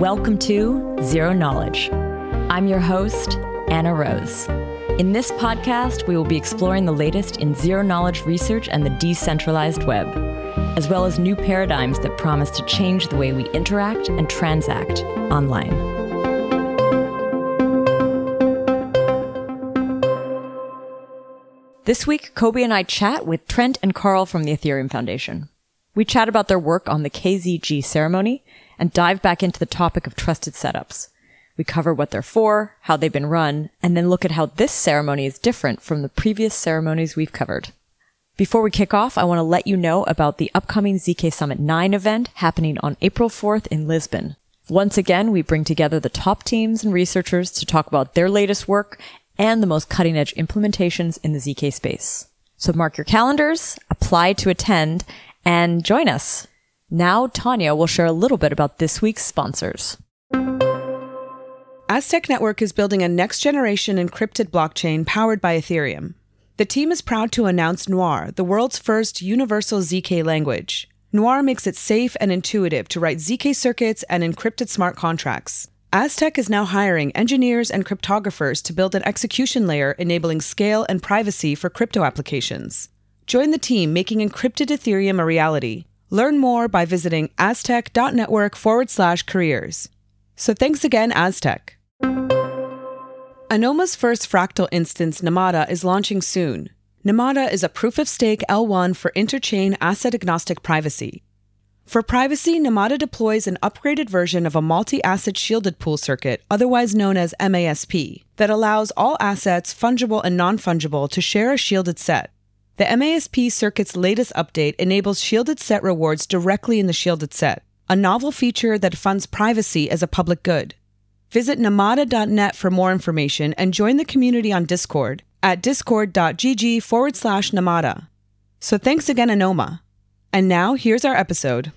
Welcome to Zero Knowledge. I'm your host, Anna Rose. In this podcast, we will be exploring the latest in zero knowledge research and the decentralized web, as well as new paradigms that promise to change the way we interact and transact online. This week, Kobe and I chat with Trent and Carl from the Ethereum Foundation. We chat about their work on the KZG ceremony and dive back into the topic of trusted setups. We cover what they're for, how they've been run, and then look at how this ceremony is different from the previous ceremonies we've covered. Before we kick off, I want to let you know about the upcoming ZK Summit 9 event happening on April 4th in Lisbon. Once again, we bring together the top teams and researchers to talk about their latest work and the most cutting edge implementations in the ZK space. So mark your calendars, apply to attend, and join us. Now, Tanya will share a little bit about this week's sponsors. Aztec Network is building a next generation encrypted blockchain powered by Ethereum. The team is proud to announce Noir, the world's first universal ZK language. Noir makes it safe and intuitive to write ZK circuits and encrypted smart contracts. Aztec is now hiring engineers and cryptographers to build an execution layer enabling scale and privacy for crypto applications. Join the team making encrypted Ethereum a reality. Learn more by visiting aztec.network forward slash careers. So thanks again, Aztec. Anoma's first fractal instance, Namada, is launching soon. Namada is a proof of stake L1 for interchain asset agnostic privacy. For privacy, Namada deploys an upgraded version of a multi asset shielded pool circuit, otherwise known as MASP, that allows all assets, fungible and non fungible, to share a shielded set. The MASP circuit's latest update enables shielded set rewards directly in the shielded set, a novel feature that funds privacy as a public good. Visit namada.net for more information and join the community on Discord at discord.gg forward slash namada. So thanks again, Anoma. And now here's our episode.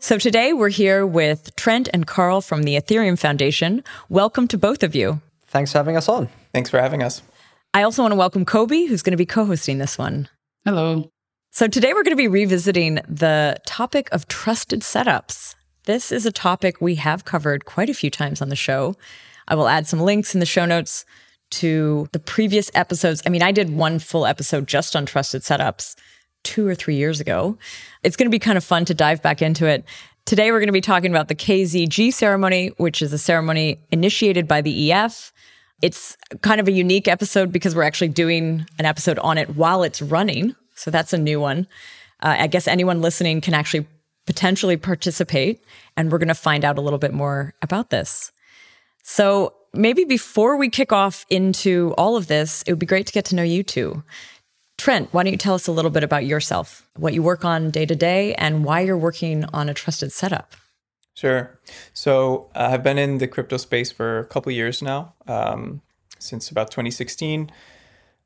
So today we're here with Trent and Carl from the Ethereum Foundation. Welcome to both of you. Thanks for having us on. Thanks for having us. I also want to welcome Kobe, who's going to be co hosting this one. Hello. So, today we're going to be revisiting the topic of trusted setups. This is a topic we have covered quite a few times on the show. I will add some links in the show notes to the previous episodes. I mean, I did one full episode just on trusted setups two or three years ago. It's going to be kind of fun to dive back into it. Today, we're going to be talking about the KZG ceremony, which is a ceremony initiated by the EF it's kind of a unique episode because we're actually doing an episode on it while it's running. So that's a new one. Uh, I guess anyone listening can actually potentially participate, and we're going to find out a little bit more about this. So maybe before we kick off into all of this, it would be great to get to know you two. Trent, why don't you tell us a little bit about yourself, what you work on day to day, and why you're working on a trusted setup? Sure. So uh, I've been in the crypto space for a couple years now, um, since about 2016.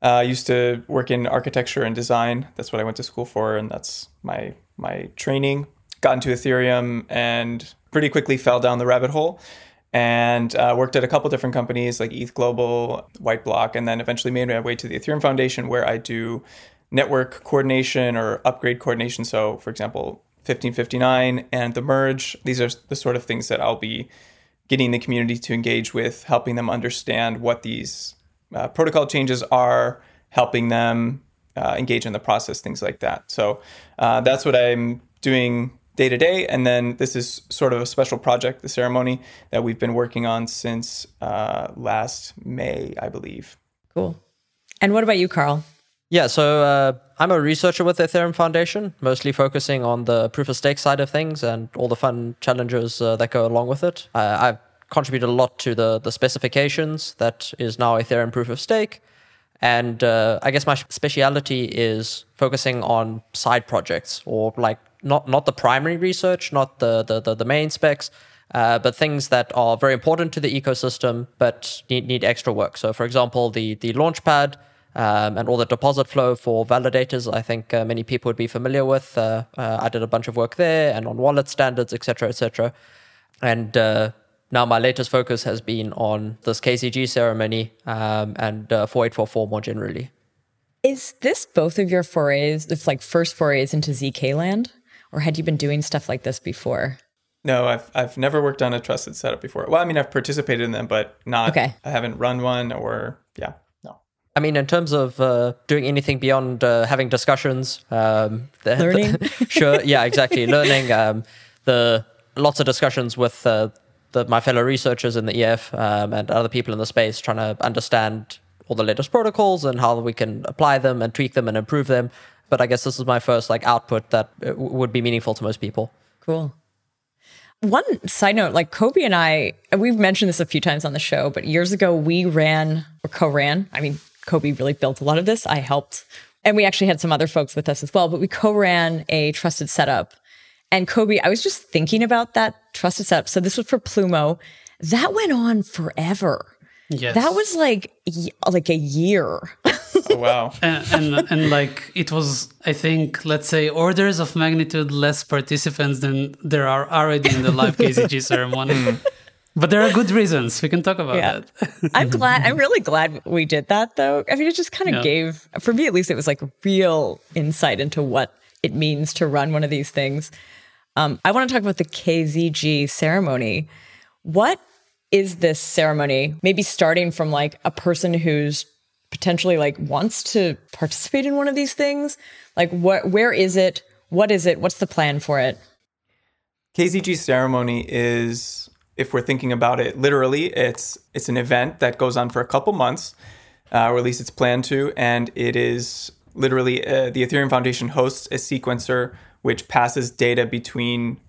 Uh, I used to work in architecture and design. That's what I went to school for, and that's my my training. Got into Ethereum and pretty quickly fell down the rabbit hole, and uh, worked at a couple different companies like ETH Global, Whiteblock, and then eventually made my way to the Ethereum Foundation, where I do network coordination or upgrade coordination. So, for example, 1559 and the merge. These are the sort of things that I'll be getting the community to engage with, helping them understand what these uh, protocol changes are, helping them uh, engage in the process, things like that. So uh, that's what I'm doing day to day. And then this is sort of a special project, the ceremony that we've been working on since uh, last May, I believe. Cool. And what about you, Carl? Yeah, so uh, I'm a researcher with the Ethereum Foundation, mostly focusing on the proof of stake side of things and all the fun challenges uh, that go along with it. Uh, I've contributed a lot to the the specifications that is now Ethereum proof of stake, and uh, I guess my speciality is focusing on side projects or like not not the primary research, not the the the, the main specs. Uh, but things that are very important to the ecosystem but need, need extra work. So, for example, the the launchpad um, and all the deposit flow for validators. I think uh, many people would be familiar with. Uh, uh, I did a bunch of work there and on wallet standards, etc., etc. And uh, now my latest focus has been on this KZG ceremony um, and 4844 uh, more generally. Is this both of your forays, if like first forays into ZK land? or had you been doing stuff like this before? No, I've I've never worked on a trusted setup before. Well, I mean, I've participated in them, but not. Okay. I haven't run one, or yeah, no. I mean, in terms of uh, doing anything beyond uh, having discussions, um, the, Learning. the- sure, yeah, exactly. Learning. Um, the lots of discussions with uh, the, my fellow researchers in the EF um, and other people in the space, trying to understand all the latest protocols and how we can apply them and tweak them and improve them. But I guess this is my first like output that uh, would be meaningful to most people. Cool. One side note, like Kobe and I, we've mentioned this a few times on the show, but years ago we ran or co-ran. I mean, Kobe really built a lot of this. I helped. And we actually had some other folks with us as well, but we co-ran a trusted setup. And Kobe, I was just thinking about that trusted setup. So this was for Plumo. That went on forever. Yes. That was like like a year. Oh wow. and, and and like it was i think let's say orders of magnitude less participants than there are already in the live kzg ceremony hmm. But there are good reasons we can talk about Yeah. that I'm glad. I'm really glad we did that, though. I mean, it just kind of Yeah. gave, for me at least, it was like real insight into what it means to run one of these things. Um, I want to talk about the KZG ceremony. What is this ceremony? Maybe starting from like a person who's potentially like wants to participate in one of these things. Like, what? Where is it? What is it? What's the plan for it? KZG ceremony is, if we're thinking about it literally, it's it's an event that goes on for a couple months, uh, or at least it's planned to, and it is literally uh, the Ethereum Foundation hosts a sequencer which passes data between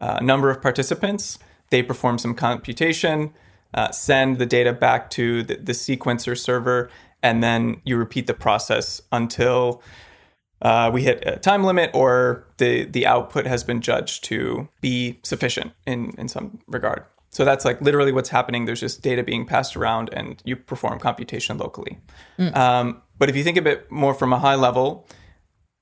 uh, a number of participants. They perform some computation, uh, send the data back to the, the sequencer server, and then you repeat the process until uh, we hit a time limit or the the output has been judged to be sufficient in in some regard. So that's like literally what's happening. There's just data being passed around, and you perform computation locally. Um, but if you think a bit more from a high level,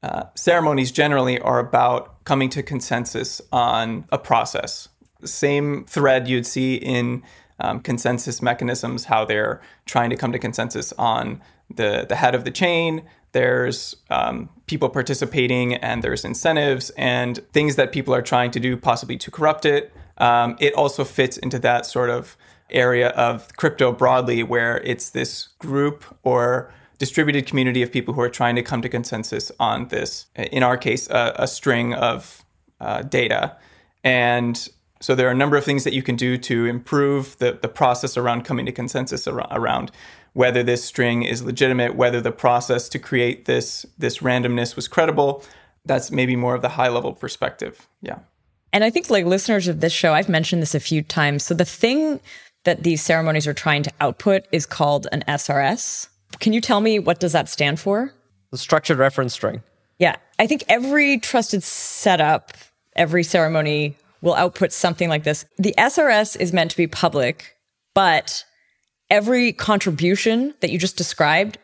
uh, ceremonies generally are about coming to consensus on a process. Same thread you'd see in um, consensus mechanisms, how they're trying to come to consensus on the, the head of the chain. There's um, people participating, and there's incentives and things that people are trying to do, possibly to corrupt it. Um, it also fits into that sort of area of crypto broadly, where it's this group or distributed community of people who are trying to come to consensus on this. In our case, a, a string of uh, data, and so there are a number of things that you can do to improve the, the process around coming to consensus ar- around whether this string is legitimate, whether the process to create this this randomness was credible. That's maybe more of the high level perspective. Yeah. And I think, like listeners of this show, I've mentioned this a few times. So, the thing that these ceremonies are trying to output is called an SRS. Can you tell me what does that stand for? The structured reference string. Yeah, I think every trusted setup, every ceremony will output something like this. The SRS is meant to be public, but every contribution that you just described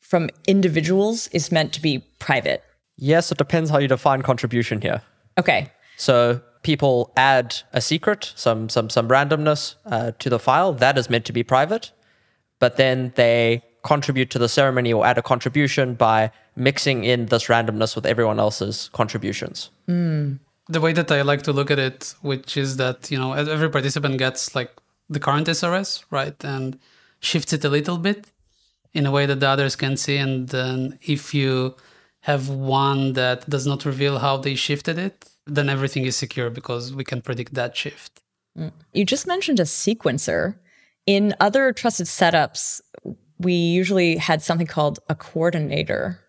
from individuals is meant to be private. Yes, it depends how you define contribution here. Okay. So people add a secret, some some some randomness uh, to the file that is meant to be private, but then they contribute to the ceremony or add a contribution by mixing in this randomness with everyone else's contributions. the way that I like to look at it, which is that you know every participant gets like the current SRS, right, and shifts it a little bit in a way that the others can see, and then if you have one that does not reveal how they shifted it, then everything is secure because we can predict that shift. Mm. You just mentioned a sequencer. In other trusted setups, we usually had something called a coordinator.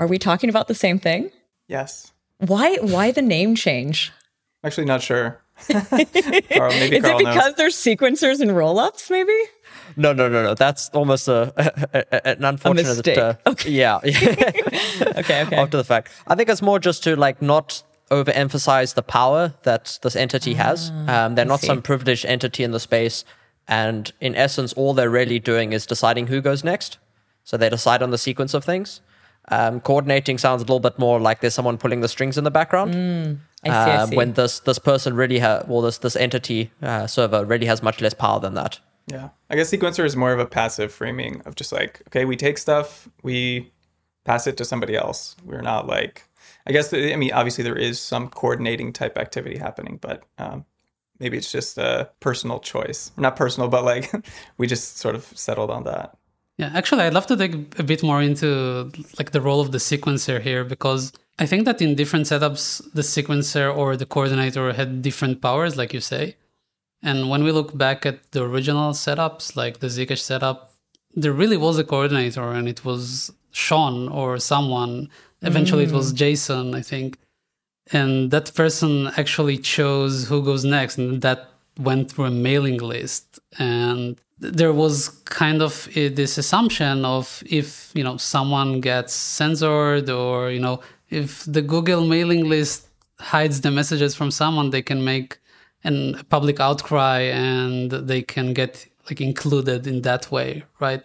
Are we talking about the same thing? Yes. Why why the name change? Actually not sure. Carl, maybe Is Carl it knows. because there's sequencers and roll-ups maybe? No, no, no, no. That's almost a, a- a- an unfortunate. mistake. Uh, Okay. Yeah. Okay, okay. After the fact, I think it's more just to like not overemphasize the power that this entity has. Um, they're not see. some privileged entity in the space, and in essence, all they're really doing is deciding who goes next. So they decide on the sequence of things. Um, coordinating sounds a little bit more like there's someone pulling the strings in the background. I see, I Um, see. when this this person really has, well, this this entity uh, server really has much less power than that. Yeah. I guess sequencer is more of a passive framing of just like, okay, we take stuff, we pass it to somebody else. We're not like I guess I mean obviously there is some coordinating type activity happening, but um, maybe it's just a personal choice, not personal, but like we just sort of settled on that. Yeah, actually, I'd love to dig a bit more into like the role of the sequencer here because I think that in different setups, the sequencer or the coordinator had different powers, like you say. And when we look back at the original setups, like the Zcash setup, there really was a coordinator, and it was Sean or someone. Eventually, mm. it was Jason, I think. And that person actually chose who goes next, and that went through a mailing list. And there was kind of this assumption of if you know someone gets censored or you know if the google mailing list hides the messages from someone they can make an, a public outcry and they can get like included in that way right?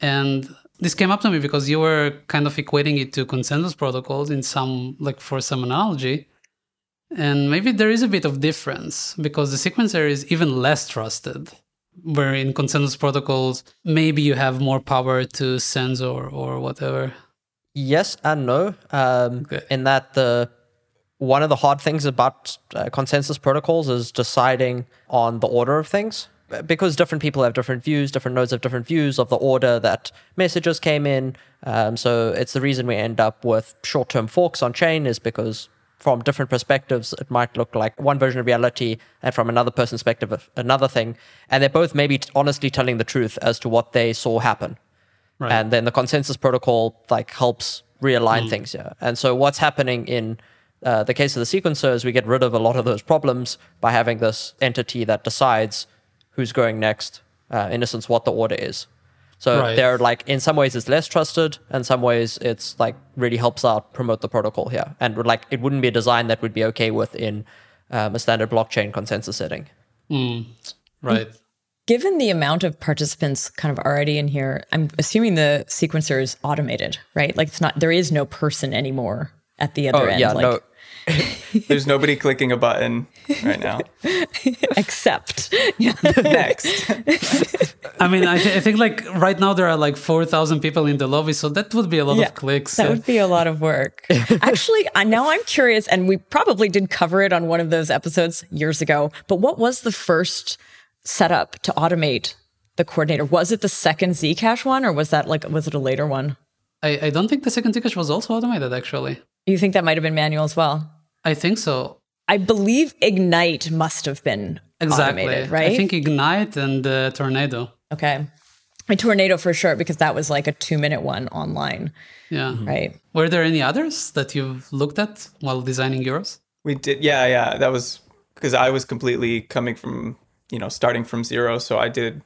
And this came up to me because you were kind of equating it to consensus protocols in some like for some analogy. And maybe there is a bit of difference because the sequencer is even less trusted where in consensus protocols maybe you have more power to censor or whatever. Yes and no um, okay. in that the one of the hard things about uh, consensus protocols is deciding on the order of things because different people have different views different nodes have different views of the order that messages came in um, so it's the reason we end up with short-term forks on chain is because from different perspectives, it might look like one version of reality, and from another person's perspective, another thing. And they're both maybe honestly telling the truth as to what they saw happen. Right. And then the consensus protocol like helps realign mm. things. Yeah. And so what's happening in uh, the case of the sequencer is we get rid of a lot of those problems by having this entity that decides who's going next, uh, in essence, what the order is. So right. they're like in some ways it's less trusted, and some ways it's like really helps out promote the protocol here, and like it wouldn't be a design that would be okay with in um, a standard blockchain consensus setting. Mm, right. Given the amount of participants kind of already in here, I'm assuming the sequencer is automated, right? Like it's not there is no person anymore at the other oh, end. Yeah, like, no, There's nobody clicking a button right now. Except the next. I mean, I, th- I, think like right now there are like 4,000 people in the lobby, so that would be a lot yeah, of clicks. That would be a lot of work. Actually, now I'm curious, and we probably did cover it on one of those episodes years ago, but what was the first setup to automate the coordinator? Was it the second Zcash one, or was that like, was it a later one? I, I don't think the second Zcash was also automated, actually. You think that might have been manual as well? I think so. I believe Ignite must have been exactly. automated, right? I think Ignite and uh, Tornado. Okay. A tornado for sure, because that was like a two minute one online. Yeah. Mm-hmm. Right. Were there any others that you've looked at while designing yours? We did. Yeah. Yeah. That was because I was completely coming from, you know, starting from zero. So I did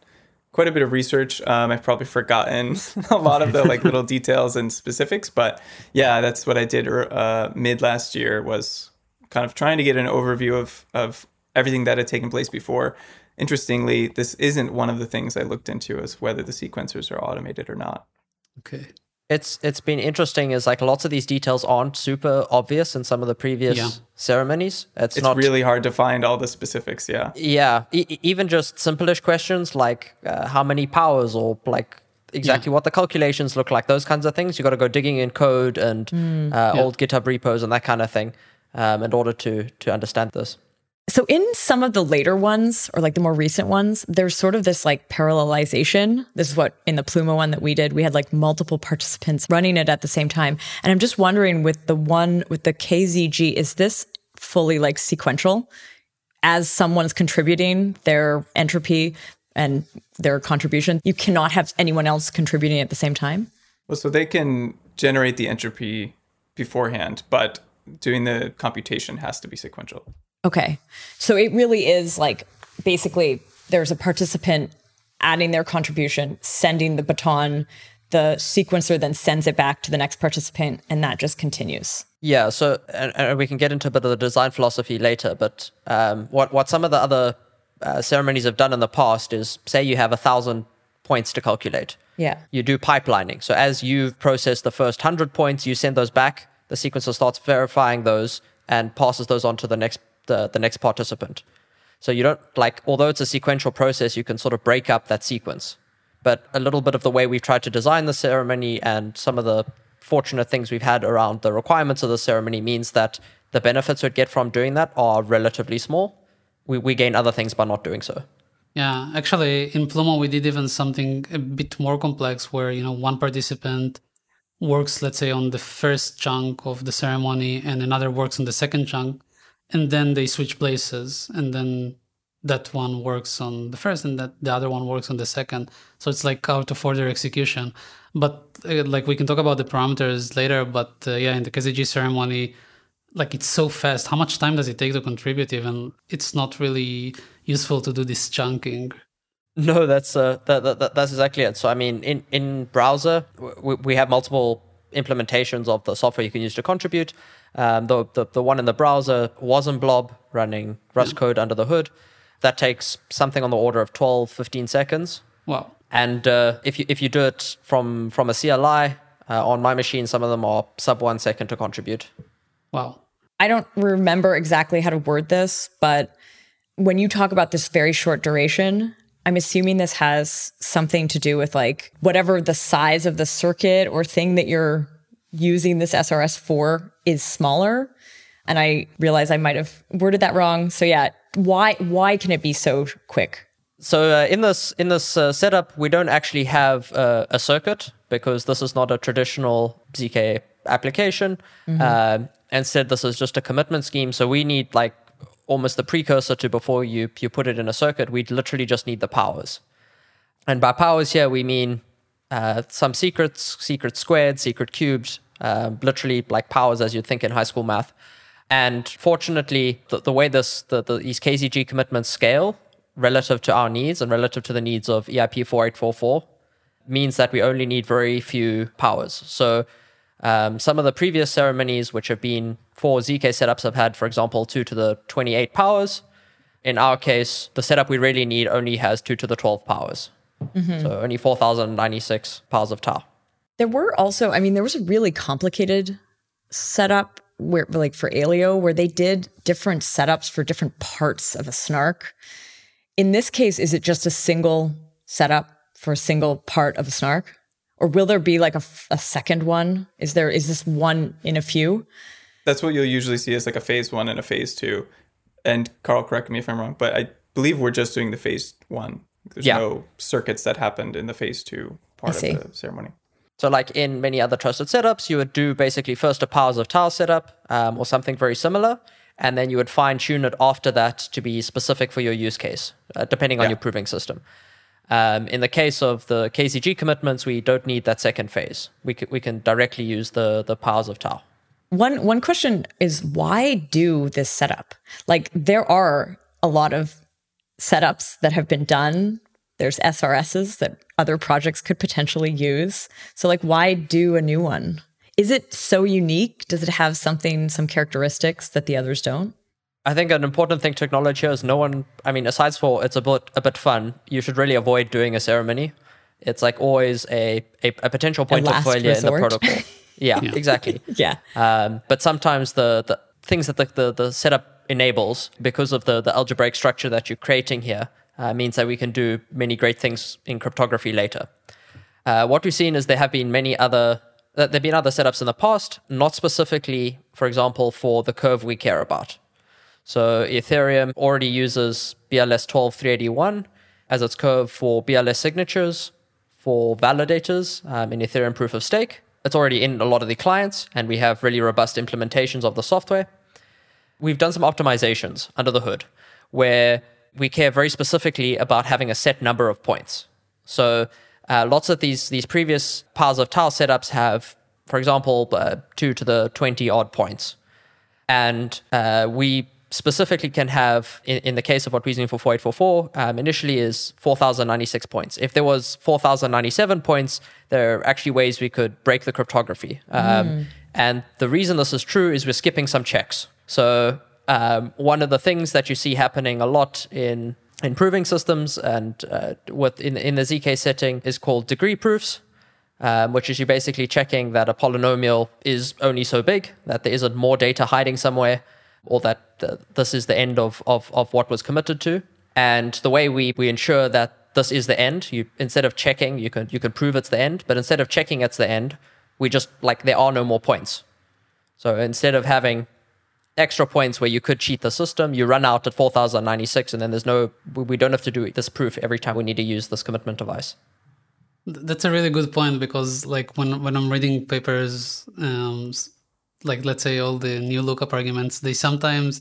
quite a bit of research. Um, I've probably forgotten a lot of the like little details and specifics, but yeah, that's what I did uh, mid last year was kind of trying to get an overview of of everything that had taken place before. Interestingly, this isn't one of the things I looked into as whether the sequencers are automated or not. Okay it's it's been interesting is like lots of these details aren't super obvious in some of the previous yeah. ceremonies it's, it's not really hard to find all the specifics yeah yeah e- even just simplish questions like uh, how many powers or like exactly yeah. what the calculations look like those kinds of things you got to go digging in code and mm, uh, yeah. old github repos and that kind of thing um, in order to to understand this so in some of the later ones or like the more recent ones, there's sort of this like parallelization. This is what in the Plumo one that we did, we had like multiple participants running it at the same time. And I'm just wondering with the one with the KZG, is this fully like sequential? As someone's contributing their entropy and their contribution, you cannot have anyone else contributing at the same time? Well, so they can generate the entropy beforehand, but doing the computation has to be sequential. Okay. So it really is like basically there's a participant adding their contribution, sending the baton, the sequencer then sends it back to the next participant, and that just continues. Yeah. So, and, and we can get into a bit of the design philosophy later, but um, what, what some of the other uh, ceremonies have done in the past is say you have a thousand points to calculate. Yeah. You do pipelining. So as you've processed the first 100 points, you send those back. The sequencer starts verifying those and passes those on to the next the, the next participant. So you don't like, although it's a sequential process, you can sort of break up that sequence. But a little bit of the way we've tried to design the ceremony and some of the fortunate things we've had around the requirements of the ceremony means that the benefits we'd get from doing that are relatively small. We, we gain other things by not doing so. Yeah, actually, in Plumo, we did even something a bit more complex where, you know, one participant works, let's say, on the first chunk of the ceremony and another works on the second chunk. And then they switch places. And then that one works on the first and that the other one works on the second. So it's like out of order execution. But uh, like we can talk about the parameters later. But uh, yeah, in the KZG ceremony, like it's so fast. How much time does it take to contribute? Even it's not really useful to do this chunking. No, that's uh, that, that, that's exactly it. So I mean, in in browser, we, we have multiple implementations of the software you can use to contribute. Um, the, the the one in the browser wasm blob running Rust code under the hood. That takes something on the order of 12, 15 seconds. Wow. And uh, if you if you do it from from a CLI uh, on my machine, some of them are sub one second to contribute. Wow. I don't remember exactly how to word this, but when you talk about this very short duration, I'm assuming this has something to do with like whatever the size of the circuit or thing that you're using this SRS for is smaller. And I realize I might have worded that wrong. So yeah, why why can it be so quick? So uh, in this in this uh, setup, we don't actually have uh, a circuit because this is not a traditional zk application. Mm-hmm. instead, this is just a commitment scheme. So we need like almost the precursor to before you you put it in a circuit. We'd literally just need the powers. And by powers here, we mean uh, some secrets, secret squared, secret cubed, uh, literally like powers as you'd think in high school math. And fortunately, the, the way this the, the, these KZG commitments scale relative to our needs and relative to the needs of EIP 4844 means that we only need very few powers. So um, some of the previous ceremonies, which have been for ZK setups, have had, for example, 2 to the 28 powers. In our case, the setup we really need only has 2 to the 12 powers. Mm-hmm. So only 4,096 powers of tau. There were also, I mean, there was a really complicated setup where like for Aleo where they did different setups for different parts of a snark. In this case, is it just a single setup for a single part of a snark? Or will there be like a, a second one? Is there is this one in a few? That's what you'll usually see as like a phase one and a phase two. And Carl, correct me if I'm wrong, but I believe we're just doing the phase one. There's yeah. no circuits that happened in the phase two part of the ceremony. So, like in many other trusted setups, you would do basically first a powers of tau setup um, or something very similar, and then you would fine tune it after that to be specific for your use case, uh, depending on yeah. your proving system. Um, in the case of the KZG commitments, we don't need that second phase. We can, we can directly use the the powers of tau. One one question is why do this setup? Like there are a lot of setups that have been done there's SRSs that other projects could potentially use. So, like, why do a new one? Is it so unique? Does it have something, some characteristics that the others don't? I think an important thing to acknowledge here is no one. I mean, aside for it's a bit a bit fun, you should really avoid doing a ceremony. It's like always a a, a potential point of failure resort. in the protocol. Yeah, yeah. exactly. yeah. Um, but sometimes the the things that the, the the setup enables because of the the algebraic structure that you're creating here uh, means that we can do many great things in cryptography later. Uh, what we've seen is there have been many other uh, there have been other setups in the past, not specifically, for example, for the curve we care about. So Ethereum already uses BLS 12381 as its curve for BLS signatures for validators um, in Ethereum proof of stake. It's already in a lot of the clients, and we have really robust implementations of the software. We've done some optimizations under the hood where we care very specifically about having a set number of points. So uh, lots of these these previous powers of tau setups have, for example, uh, two to the twenty odd points, and uh, we specifically can have in, in, the case of what we're using for 4844 um, initially is 4096 points. If there was 4097 points there are actually ways we could break the cryptography. Um, mm. and the reason this is true is we're skipping some checks. So um, one of the things that you see happening a lot in improving systems and uh, with in, in the zk setting is called degree proofs um, which is you basically checking that a polynomial is only so big that there isn't more data hiding somewhere or that uh, this is the end of, of, of what was committed to and the way we, we ensure that this is the end you instead of checking you can you can prove it's the end but instead of checking it's the end we just like there are no more points. So instead of having extra points where you could cheat the system, you run out at 4096 and then there's no we don't have to do this proof every time we need to use this commitment device. That's a really good point because like when when I'm reading papers um like let's say all the new lookup arguments, they sometimes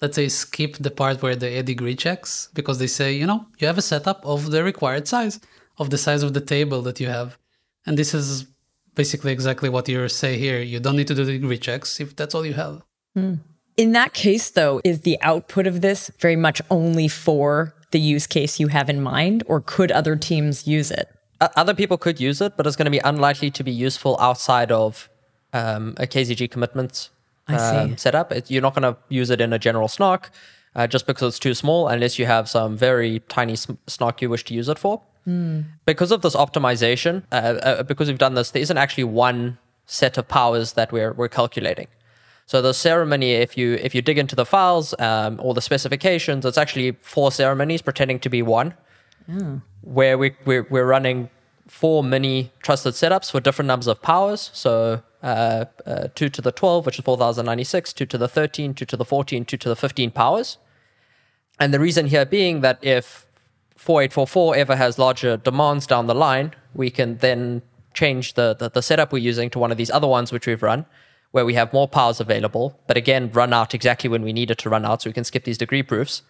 let's say skip the part where the add degree checks because they say, you know, you have a setup of the required size of the size of the table that you have. And this is basically exactly what you say here. You don't need to do the degree checks if that's all you have. Mm. In that case, though, is the output of this very much only for the use case you have in mind, or could other teams use it? Other people could use it, but it's going to be unlikely to be useful outside of um, a KZG commitment um, setup. It, you're not going to use it in a general snark uh, just because it's too small, unless you have some very tiny snark you wish to use it for. Mm. Because of this optimization, uh, uh, because we've done this, there isn't actually one set of powers that we're we're calculating. So the ceremony, if you if you dig into the files um, or the specifications, it's actually four ceremonies pretending to be one, mm. where we we're, we're running four mini trusted setups for different numbers of powers. So uh, uh, 2 to the 12, which is 4096, 2 to the 13, 2 to the 14, 2 to the 15 powers. And the reason here being that if 4844 ever has larger demands down the line, we can then change the, the, the setup we're using to one of these other ones which we've run where we have more powers available, but again, run out exactly when we need it to run out, so we can skip these degree proofs.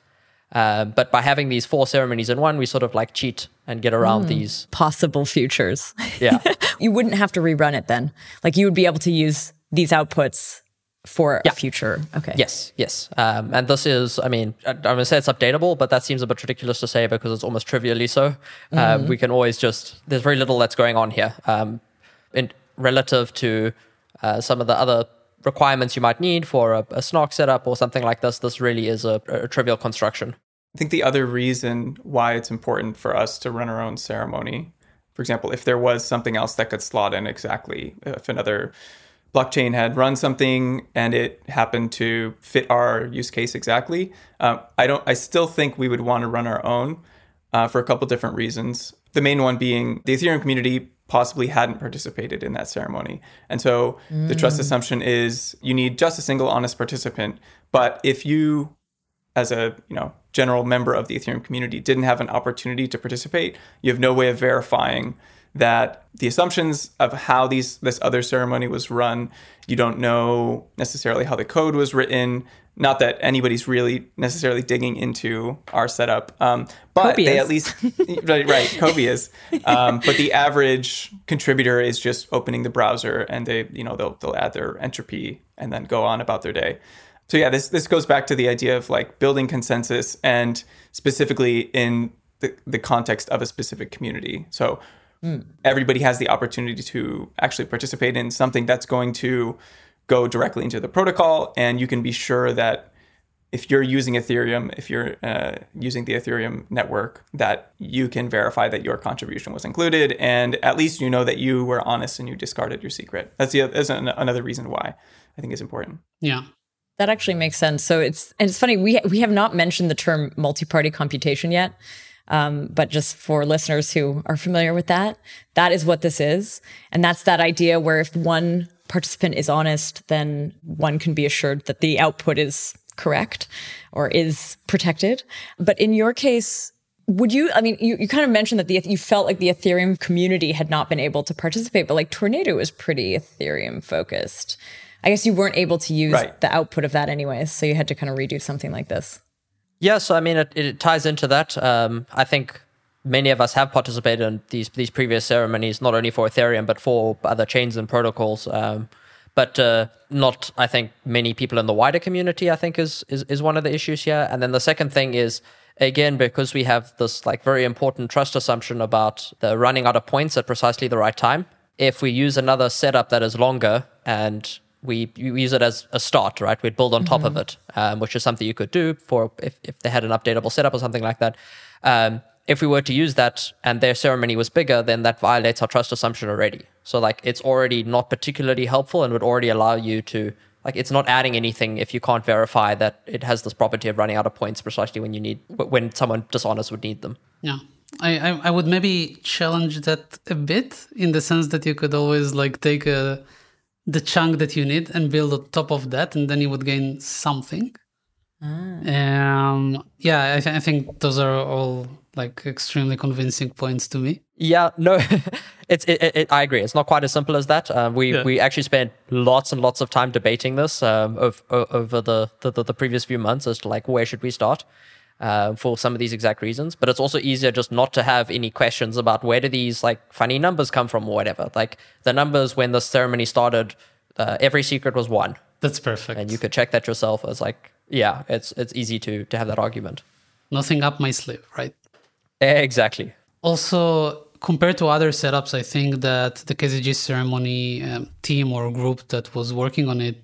Um, but by having these four ceremonies in one, we sort of like cheat and get around mm, these possible futures. Yeah. you wouldn't have to rerun it then. Like you would be able to use these outputs for yeah. a future. Okay. Yes, yes. Um, and this is, I mean, I'm going to say it's updatable, but that seems a bit ridiculous to say because it's almost trivially so. Um, mm-hmm. we can always just, there's very little that's going on here um, in, relative to uh, some of the other requirements you might need for a, a snark setup or something like this. This really is a, a trivial construction. I think the other reason why it's important for us to run our own ceremony, for example, if there was something else that could slot in exactly, if another blockchain had run something and it happened to fit our use case exactly, um, I don't. I still think we would want to run our own uh, for a couple different reasons. The main one being the Ethereum community possibly hadn't participated in that ceremony. And so mm. the trust mm. assumption is you need just a single honest participant. But if you, as a you know general member of the Ethereum community, didn't have an opportunity to participate, you have no way of verifying that the assumptions of how these this other ceremony was run, you don't know necessarily how the code was written. Not that anybody's really necessarily digging into our setup, um, but Kobe they is. at least right, right. Kobe is, um, but the average contributor is just opening the browser and they, you know, they'll they'll add their entropy and then go on about their day. So yeah, this this goes back to the idea of like building consensus and specifically in the, the context of a specific community. So mm. everybody has the opportunity to actually participate in something that's going to go directly into the protocol, and you can be sure that if you're using Ethereum, if you're uh, using the Ethereum network, that you can verify that your contribution was included, and at least you know that you were honest and you discarded your secret. That's the that's an, another reason why I think is important. Yeah, that actually makes sense. So it's and it's funny we we have not mentioned the term multi-party computation yet. Um, but just for listeners who are familiar with that, that is what this is. And that's that idea where if one participant is honest, then one can be assured that the output is correct or is protected. But in your case, would you, I mean, you, you kind of mentioned that the, you felt like the Ethereum community had not been able to participate, but like Tornado is pretty Ethereum focused. I guess you weren't able to use right. the output of that anyways. So you had to kind of redo something like this. Yeah, so I mean, it, it ties into that. Um, I think many of us have participated in these these previous ceremonies, not only for Ethereum but for other chains and protocols. Um, but uh, not, I think, many people in the wider community. I think is, is is one of the issues here. And then the second thing is again because we have this like very important trust assumption about the running out of points at precisely the right time. If we use another setup that is longer and we, we use it as a start, right? We'd build on top mm-hmm. of it, um, which is something you could do for if, if they had an updatable setup or something like that. Um, if we were to use that and their ceremony was bigger, then that violates our trust assumption already. So like it's already not particularly helpful and would already allow you to like it's not adding anything if you can't verify that it has this property of running out of points precisely when you need when someone dishonest would need them. Yeah. I, I I would maybe challenge that a bit in the sense that you could always like take a the chunk that you need and build on top of that, and then you would gain something. Um, yeah, I, th- I think those are all like extremely convincing points to me. Yeah, no, it's it, it, it- I agree. It's not quite as simple as that. Um, we Yeah. we actually spent lots and lots of time debating this um, of, o- over the, the the the previous few months as to like where should we start uh, for some of these exact reasons. But it's also easier just not to have any questions about where do these like funny numbers come from or whatever. Like the numbers when the ceremony started, uh, every secret was one, That's perfect. and you could check that yourself. As like yeah, it's it's easy to to have that argument. Nothing up my sleeve, right? Exactly. Also, compared to other setups, I think that the KZG ceremony um, team or group that was working on it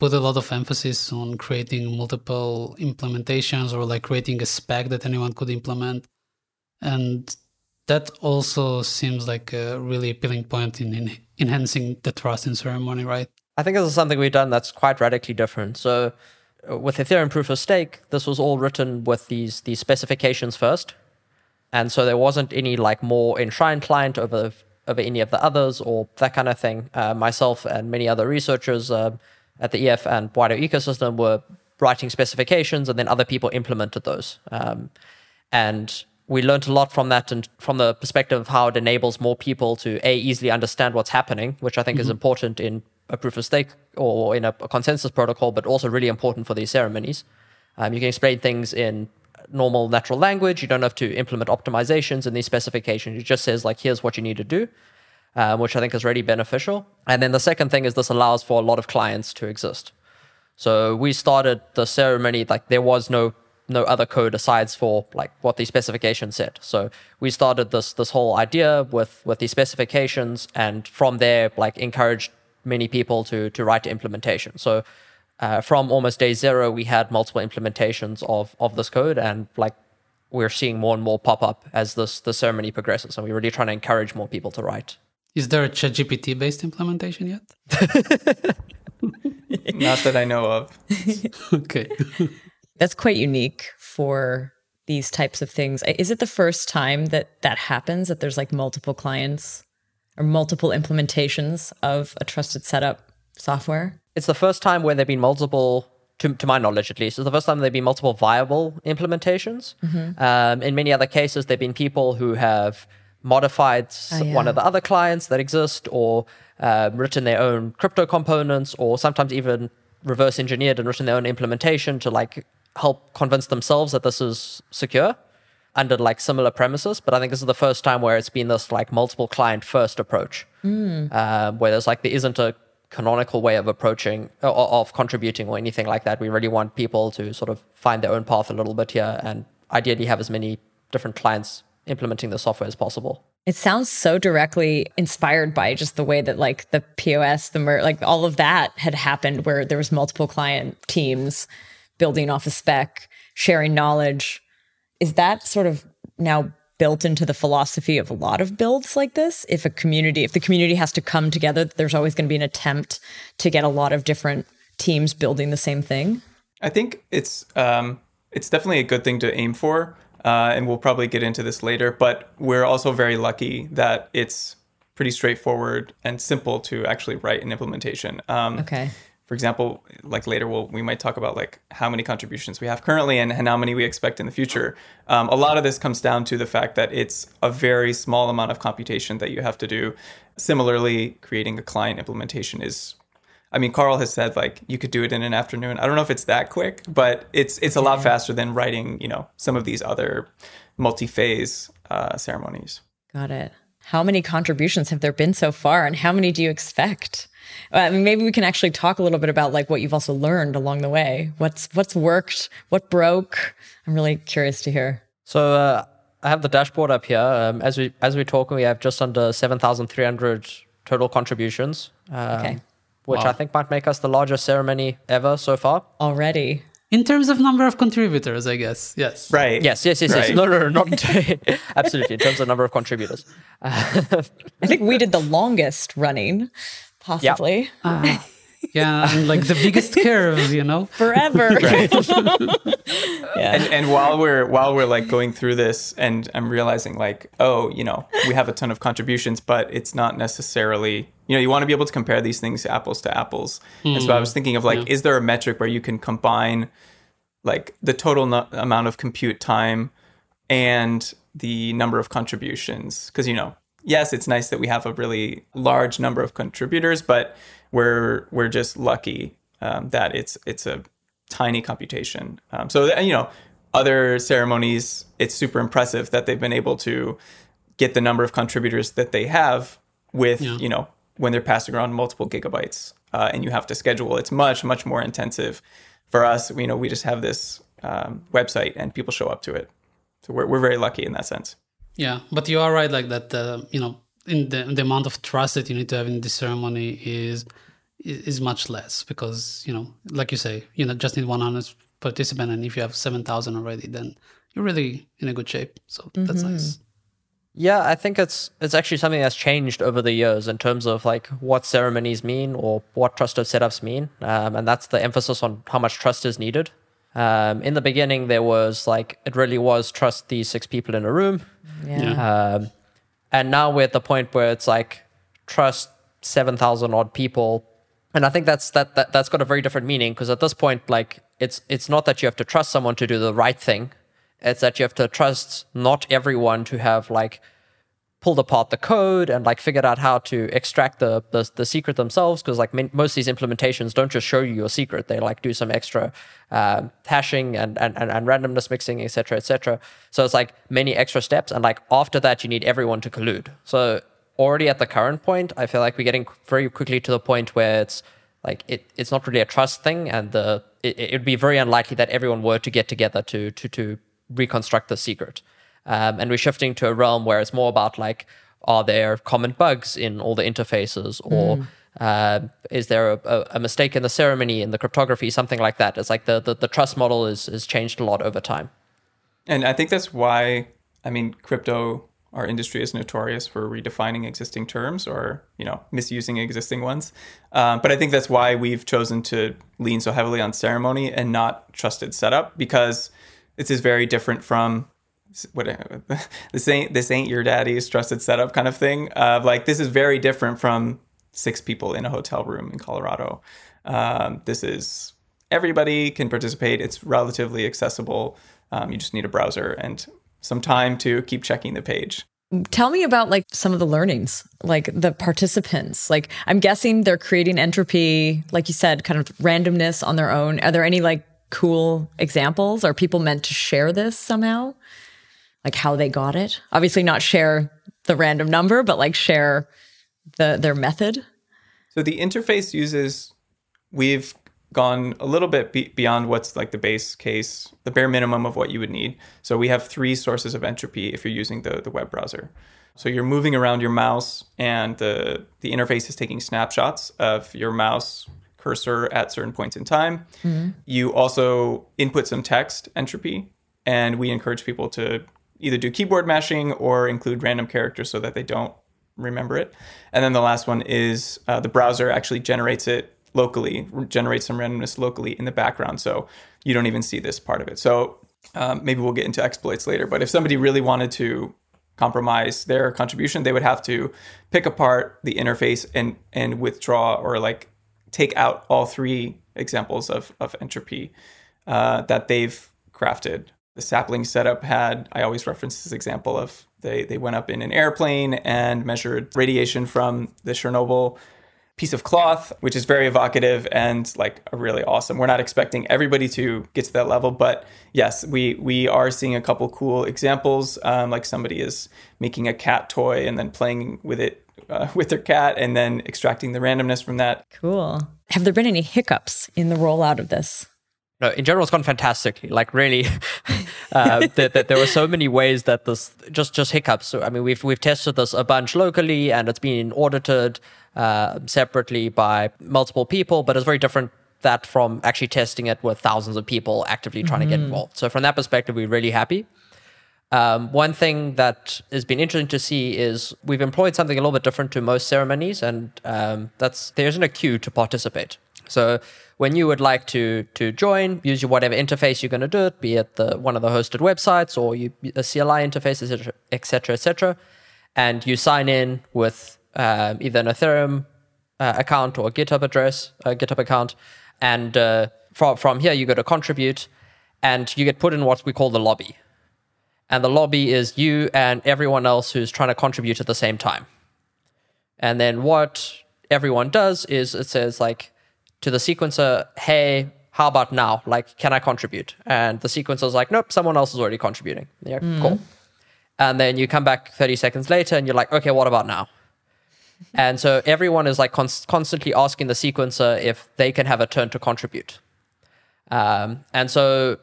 put a lot of emphasis on creating multiple implementations or like creating a spec that anyone could implement. And that also seems like a really appealing point in, in enhancing the trust in ceremony, right? I think this is something we've done that's quite radically different. So, uh, with Ethereum proof of stake, this was all written with these these specifications first, and so there wasn't any like more enshrined client over over any of the others or that kind of thing. Uh, myself and many other researchers uh, at the EF and wider ecosystem were writing specifications, and then other people implemented those. Um, and we learned a lot from that and from the perspective of how it enables more people to a easily understand what's happening which i think is important in a proof of stake or in a, a consensus protocol but also really important for these ceremonies. Um, you can explain things in normal natural language. You don't have to implement optimizations in these specifications. It just says like here's what you need to do um, which i think is really beneficial and then the second thing is this allows for a lot of clients to exist so we started the ceremony like there was no no other code asides for like what the specification said. So we started this this whole idea with with these specifications, and from there like encouraged many people to to write implementation. So uh, from almost day zero, we had multiple implementations of of this code, and like we're seeing more and more pop up as this the ceremony progresses, and we're really trying to encourage more people to write. Is there a ChatGPT based implementation yet? Not that I know of. okay. That's quite unique for these types of things. Is it the first time that that happens that there's like multiple clients or multiple implementations of a trusted setup software? it's the first time where there've been multiple to, to my knowledge at least it's the first time there've been multiple viable implementations um, in many other cases there've been people who have modified Oh, yeah. one of the other clients that exist or uh, written their own crypto components or sometimes even reverse engineered and written their own implementation to like help convince themselves that this is secure under like similar premises but i think this is the first time where it's been this like multiple client first approach um, where there's like there isn't a canonical way of approaching or of contributing or anything like that. We really want people to sort of find their own path a little bit here and ideally have as many different clients implementing the software as possible. It sounds so directly inspired by just the way that like the POS, the mer- like all of that had happened where there was multiple client teams building off a spec, sharing knowledge. Is that sort of now built into the philosophy of a lot of builds like this? If a community, if the community has to come together, there's always going to be an attempt to get a lot of different teams building the same thing. I think it's um, it's definitely a good thing to aim for, uh, and we'll probably get into this later. But we're also very lucky that it's pretty straightforward and simple to actually write an implementation. Um, Okay. For example, like later we'll, we might talk about like how many contributions we have currently and, and how many we expect in the future. Um, a lot of this comes down to the fact that it's a very small amount of computation that you have to do. Similarly, creating a client implementation is I mean, Carl has said like you could do it in an afternoon. I don't know if it's that quick, but it's it's a lot faster than writing, you know, some of these other multi-phase uh, ceremonies. Got it. How many contributions have there been so far, and how many do you expect? Uh, I mean, maybe we can actually talk a little bit about like what you've also learned along the way. What's what's worked, what broke. I'm really curious to hear. So uh, I have the dashboard up here. Um, as we as we talk, we have just under seven thousand three hundred total contributions, um, Okay. Which I think might make us the largest ceremony ever so far. Already, In terms of number of contributors, I guess. Yes. Right. Yes, yes, yes, yes. Right. No, no, no, not absolutely. In terms of number of contributors, I think we did the longest running, possibly. Yeah, and like the biggest curve, you know. Forever. yeah. and, and while we're while we're like going through this and i'm realizing like oh you know we have a ton of contributions but it's not necessarily you know you want to be able to compare these things apples to apples and so i hmm. was thinking of like is there a metric where you can combine like the total no- amount of compute time and the number of contributions because you know yes it's nice that we have a really large number of contributors but we're we're just lucky um, that it's it's a tiny computation um, so you know other ceremonies it's super impressive that they've been able to get the number of contributors that they have with Yeah. you know when they're passing around multiple gigabytes uh, and you have to schedule it's much much more intensive for us you know we just have this um, website and people show up to it so we're, we're very lucky in that sense Yeah, but you are right, like that. Uh, you know, in the the amount of trust that you need to have in this ceremony is is is much less because you know, like you say, you know, just need 100 participant, and if you have 7,000 already, then you're really in a good shape. So that's nice. Yeah, I think it's it's actually something that's changed over the years in terms of like what ceremonies mean or what trusted setups mean, um, and that's the emphasis on how much trust is needed. Um, in the beginning, there was like it really was trust these six people in a room, yeah. um, and now we're at the point where it's like trust seven thousand odd people, and I think that's that, that that's got a very different meaning because at this point, like it's it's not that you have to trust someone to do the right thing, it's that you have to trust not everyone to have like pulled apart the code and like figured out how to extract the the, the secret themselves because like min- most of these implementations don't just show you your secret. They like do some extra uh, hashing and, and and and randomness mixing etc etc so it's like many extra steps and like after that you need everyone to collude. So already at the current point i feel like we're getting very quickly to the point where it's like it, it's not really a trust thing and the it, it'd be very unlikely that everyone were to get together to to to reconstruct the secret um, and we're shifting to a realm where it's more about like are there common bugs in all the interfaces or uh, is there a, a, a mistake in the ceremony in the cryptography something like that. It's like the, the, the trust model is, is changed a lot over time. And I think that's why, I mean, crypto, our industry is notorious for redefining existing terms or, you know, misusing existing ones. Um, but I think that's why we've chosen to lean so heavily on ceremony and not trusted setup because this is very different from what this ain't this ain't your daddy's trusted setup kind of thing. Uh, like this is very different from six people in a hotel room in Colorado. Um, this is everybody can participate. It's relatively accessible. Um, you just need a browser and some time to keep checking the page. Tell me about like some of the learnings, like the participants. Like I'm guessing they're creating entropy, like you said, kind of randomness on their own. Are there any like cool examples? Are people meant to share this somehow? Like how they got it? Obviously not share the random number, but like share the their method. So the interface uses, we've gone a little bit be- beyond what's like the base case, the bare minimum of what you would need. So we have three sources of entropy if you're using the, the web browser. So you're moving around your mouse and the, the interface is taking snapshots of your mouse cursor at certain points in time. Mm-hmm. You also input some text entropy, and we encourage people to either do keyboard mashing or include random characters so that they don't remember it. And then the last one is uh, the browser actually generates it locally, generates some randomness locally in the background. So you don't even see this part of it. So um, maybe we'll get into exploits later. But if somebody really wanted to compromise their contribution, they would have to pick apart the interface and and withdraw or like take out all three examples of, of entropy uh, that they've crafted. The sapling setup had, I always reference this example of they, they went up in an airplane and measured radiation from the Chernobyl piece of cloth, which is very evocative and like really awesome. We're not expecting everybody to get to that level, but yes, we we are seeing a couple cool examples. Um, like somebody is making a cat toy and then playing with it uh, with their cat, and then extracting the randomness from that. Cool. Have there been any hiccups in the rollout of this? No in general it's gone fantastically like really uh, that, that there were so many ways that this just just hiccups. So i mean we've we've tested this a bunch locally and it's been audited uh, separately by multiple people but it's very different that from actually testing it with thousands of people actively trying to get involved. So from that perspective we're really happy. Um, one thing that has been interesting to see is we've employed something a little bit different to most ceremonies, and um, that's there isn't a queue to participate. So when you would like to to join, use your whatever interface you're going to do it, be it the one of the hosted websites or you, a CLI interface, etc., etc., etc., and you sign in with um, either an Ethereum uh, account or a GitHub address, a GitHub account, and uh, from from here you go to contribute, and you get put in what we call the lobby, and the lobby is you and everyone else who's trying to contribute at the same time, and then what everyone does is it says like to the sequencer, hey, how about now? Like, can I contribute? And the sequencer's like, nope, someone else is already contributing. Yeah, cool. And then you come back 30 seconds later and you're like, okay, what about now? and so everyone is like const- constantly asking the sequencer if they can have a turn to contribute. Um, and so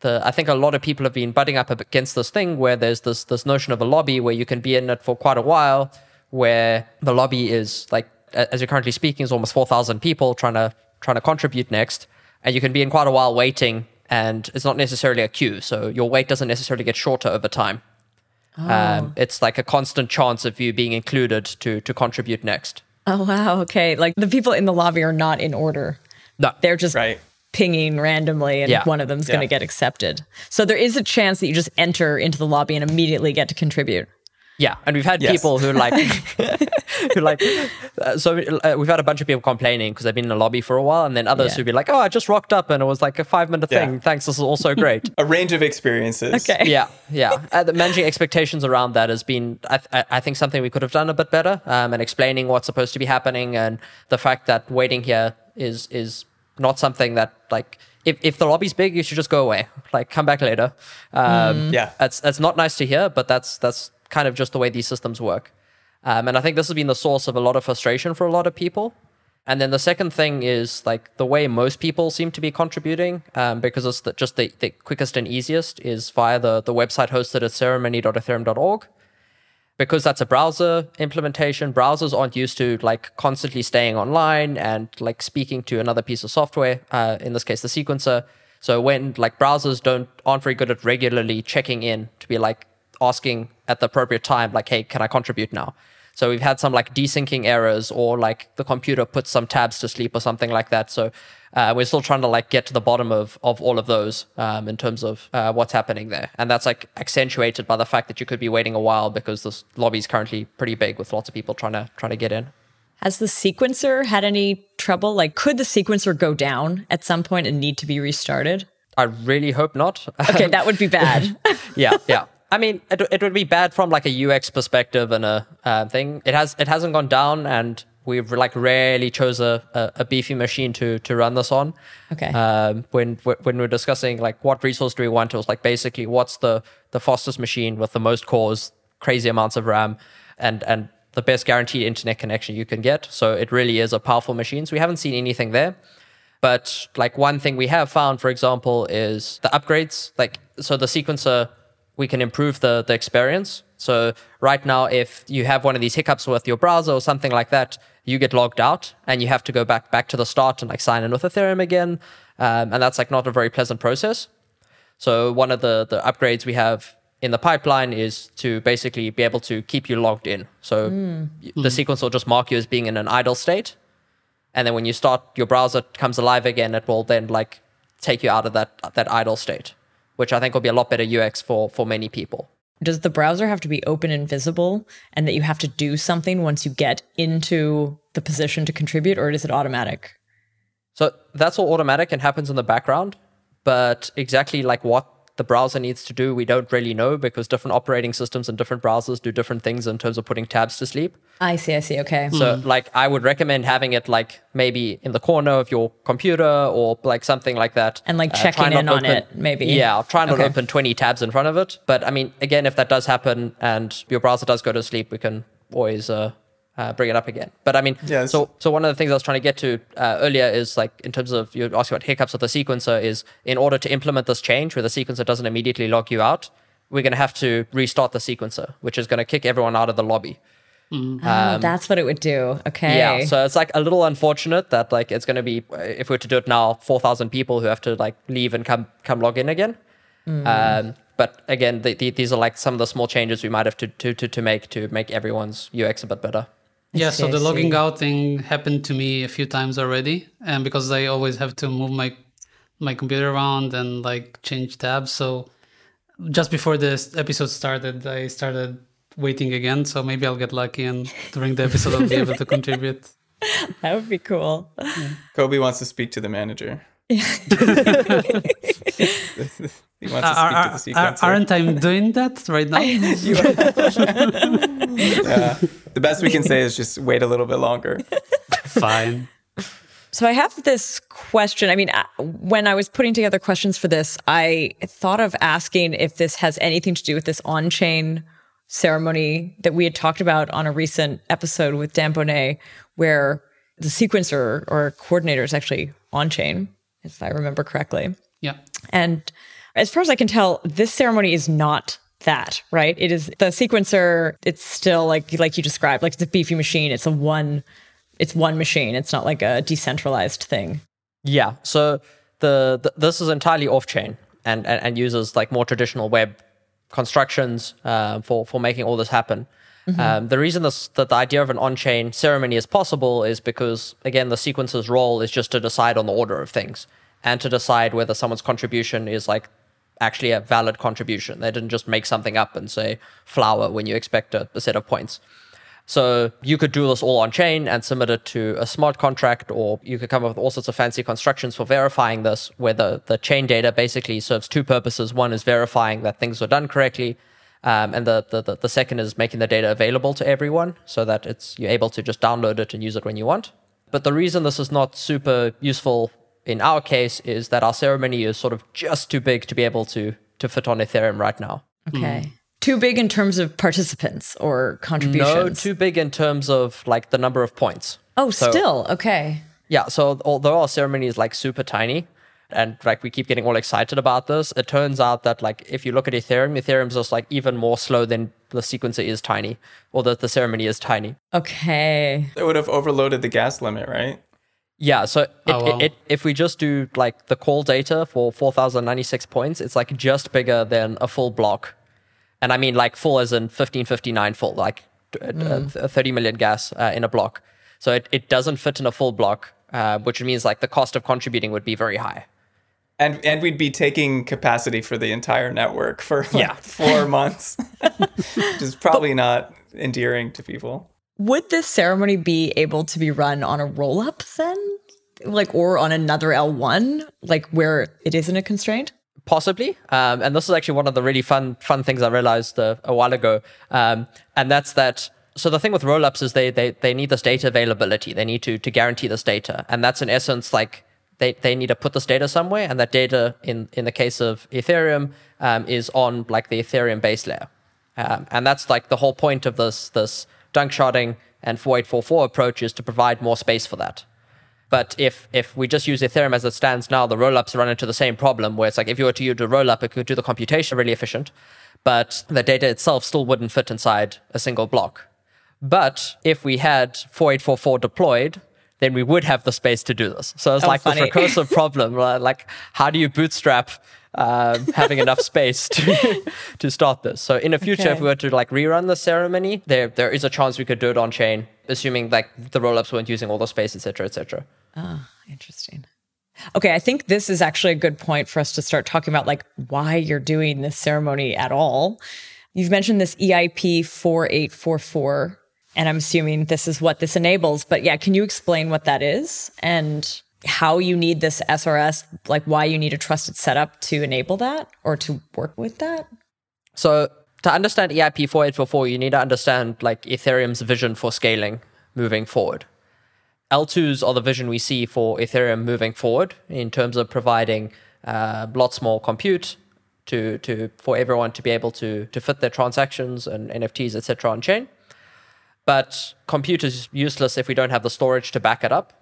the, I think a lot of people have been butting up against this thing where there's this this notion of a lobby where you can be in it for quite a while, where the lobby is like as you're currently speaking is almost four thousand people trying to trying to contribute next, and you can be in quite a while waiting, and it's not necessarily a queue, so your wait doesn't necessarily get shorter over time. Um, it's like a constant chance of you being included to to contribute next. Oh wow, okay. Like the people in the lobby are not in order. No, They're just Right. pinging randomly and Yeah. one of them's going to get accepted. So there is a chance that you just enter into the lobby and immediately get to contribute. Yeah, and we've had Yes. people who like, who like, uh, so uh, we've had a bunch of people complaining because they've been in the lobby for a while, and then others Yeah. who'd be like, "Oh, I just rocked up and it was like a five minute Yeah. thing. Thanks, this is also great." A range of experiences. Okay. yeah, yeah. Uh, the managing expectations around that has been, I, th- I- I think, something we could have done a bit better, um, and explaining what's supposed to be happening, and the fact that waiting here is is not something that like. If, if the lobby's big, you should just go away. Like, come back later. Um, Yeah. that's that's not nice to hear, but that's that's kind of just the way these systems work. Um, and I think this has been the source of a lot of frustration for a lot of people. And then the second thing is like the way most people seem to be contributing, um, because it's the, just the, the quickest and easiest, is via the, the website hosted at ceremony.ethereum.org. Because that's a browser implementation, browsers aren't used to like constantly staying online and like speaking to another piece of software, uh, in this case, the sequencer. So when like browsers don't aren't very good at regularly checking in to be like asking at the appropriate time, like, hey, can I contribute now? So we've had some like desyncing errors or like the computer puts some tabs to sleep or something like that. So uh, we're still trying to like get to the bottom of, of all of those um, in terms of uh, what's happening there. And that's like accentuated by the fact that you could be waiting a while because this lobby is currently pretty big with lots of people trying to trying to get in. Has the sequencer had any trouble? Like, could the sequencer go down at some point and need to be restarted? I really hope not. Okay, that would be bad. yeah, yeah. I mean, it, it would be bad from like a UX perspective and a uh, thing. It has it hasn't gone down, and we've like rarely chose a, a, a beefy machine to to run this on. Okay. Um, when when we we're discussing like what resource do we want, it was like basically what's the the fastest machine with the most cores, crazy amounts of RAM, and and the best guaranteed internet connection you can get. So it really is a powerful machine. So we haven't seen anything there. But like one thing we have found, for example, is the upgrades. Like so, the sequencer we can improve the the experience. So right now, if you have one of these hiccups with your browser or something like that, you get logged out and you have to go back back to the start and like sign in with Ethereum again, um, and that's like not a very pleasant process. So one of the the upgrades we have in the pipeline is to basically be able to keep you logged in. So y- the sequence will just mark you as being in an idle state, and then when you start your browser comes alive again, it will then like take you out of that that idle state, which I think will be a lot better UX for for many people. Does the browser have to be open and visible and that you have to do something once you get into the position to contribute, or is it automatic? So that's all automatic and happens in the background. But exactly like what the browser needs to do, we don't really know because different operating systems and different browsers do different things in terms of putting tabs to sleep. I see, I see. Okay. So like I would recommend having it like maybe in the corner of your computer or like something like that. And, like, Uh, checking in to on it, maybe. Yeah, I'll try not to Okay. open 20 tabs in front of it. But I mean, again, if that does happen and your browser does go to sleep, we can always uh, uh, bring it up again. But I mean, Yes. so so one of the things I was trying to get to uh, earlier is like in terms of you asking about hiccups with the sequencer is in order to implement this change where the sequencer doesn't immediately log you out, we're going to have to restart the sequencer, which is going to kick everyone out of the lobby. oh, that's what it would do. Okay. Yeah, so it's like a little unfortunate that like it's going to be if we were to do it now, four thousand people who have to like leave and come come log in again. Um, but again, the, the, these are like some of the small changes we might have to to to, to make to make everyone's UX a bit better. Yeah, so the logging out thing happened to me a few times already, and because I always have to move my my computer around and like change tabs, so just before this episode started, I started waiting again. So maybe I'll get lucky, and during the episode, I'll be able to contribute. That would be cool. Kobi wants to speak to the manager. He wants to speak Are, to are, the are, sequencer. aren't I doing that right now? Yeah. The best we can say is just wait a little bit longer. Fine. So I have this question. I mean, uh, when I was putting together questions for this, I thought of asking if this has anything to do with this on-chain ceremony that we had talked about on a recent episode with Dan Boneh, where the sequencer or coordinator is actually on-chain, if I remember correctly. Yeah. And as far as I can tell, this ceremony is not that, right? It is the sequencer, it's still like like you described, like it's a beefy machine. It's a one it's one machine. It's not like a decentralized thing. Yeah. So the, the this is entirely off chain and, and and uses like more traditional web constructions uh, for for making all this happen. Um, the reason this, that the idea of an on-chain ceremony is possible is because again the sequencer's role is just to decide on the order of things and to decide whether someone's contribution is like actually a valid contribution. They didn't just make something up and say flower when you expect a, a set of points. So you could do this all on chain and submit it to a smart contract, or you could come up with all sorts of fancy constructions for verifying this, where the, the chain data basically serves two purposes. One is verifying that things are done correctly, um, and the, the, the, the second is making the data available to everyone so that it's you're able to just download it and use it when you want. But the reason this is not super useful in our case is that our ceremony is sort of just too big to be able to to fit on Ethereum right now. Okay. Too big in terms of participants or contributions. No, too big in terms of like the number of points. oh, So- still. Okay. Yeah, so although our ceremony is like super tiny, and like we keep getting all excited about this, it turns out that like if you look at Ethereum, Ethereum's just like even more slow than the sequencer is tiny, or that the ceremony is tiny. Okay. It would have overloaded the gas limit, right? Yeah, so it, Oh, wow. it, it, if we just do like the call data for 4,096 points, it's like just bigger than a full block. And I mean like full as in 1559 full, like uh, uh, 30 million gas uh, in a block. So it, it doesn't fit in a full block, uh, which means like the cost of contributing would be very high. And and we'd be taking capacity for the entire network for like Yeah. four months, which is probably not endearing to people. Would this ceremony be able to be run on a roll up then? Like, or on another L1, like where it isn't a constraint? possibly um, and this is actually one of the really fun fun things i realized uh, a while ago um, and that's that so the thing with rollups is they, they they need this data availability they need to to guarantee this data and that's in essence like they, they need to put this data somewhere and that data in in the case of ethereum um, is on like the ethereum base layer um, and that's like the whole point of this this danksharding and 4844 approach is to provide more space for that but if if we just use Ethereum as it stands now, the rollups run into the same problem where it's like if you were to use a rollup, it could do the computation really efficient, but the data itself still wouldn't fit inside a single block. But if we had 4844 deployed, then we would have the space to do this. So it's Oh, like funny. this recursive problem. Like, how do you bootstrap um, having enough space to to start this? So in the future, if we were to like rerun the ceremony, there there is a chance we could do it on chain, assuming like the rollups weren't using all the space, etc., etc. Interesting. Okay, I think this is actually a good point for us to start talking about like why you're doing this ceremony at all. You've mentioned this EIP 4844, and I'm assuming this is what this enables. But yeah, can you explain what that is and how you need this SRS, like why you need a trusted setup to enable that or to work with that? So to understand EIP 4844, you need to understand like Ethereum's vision for scaling moving forward. L2s are the vision we see for Ethereum moving forward in terms of providing uh, lots more compute to, to for everyone to be able to, to fit their transactions and NFTs, etc. on chain. But computers useless if we don't have the storage to back it up.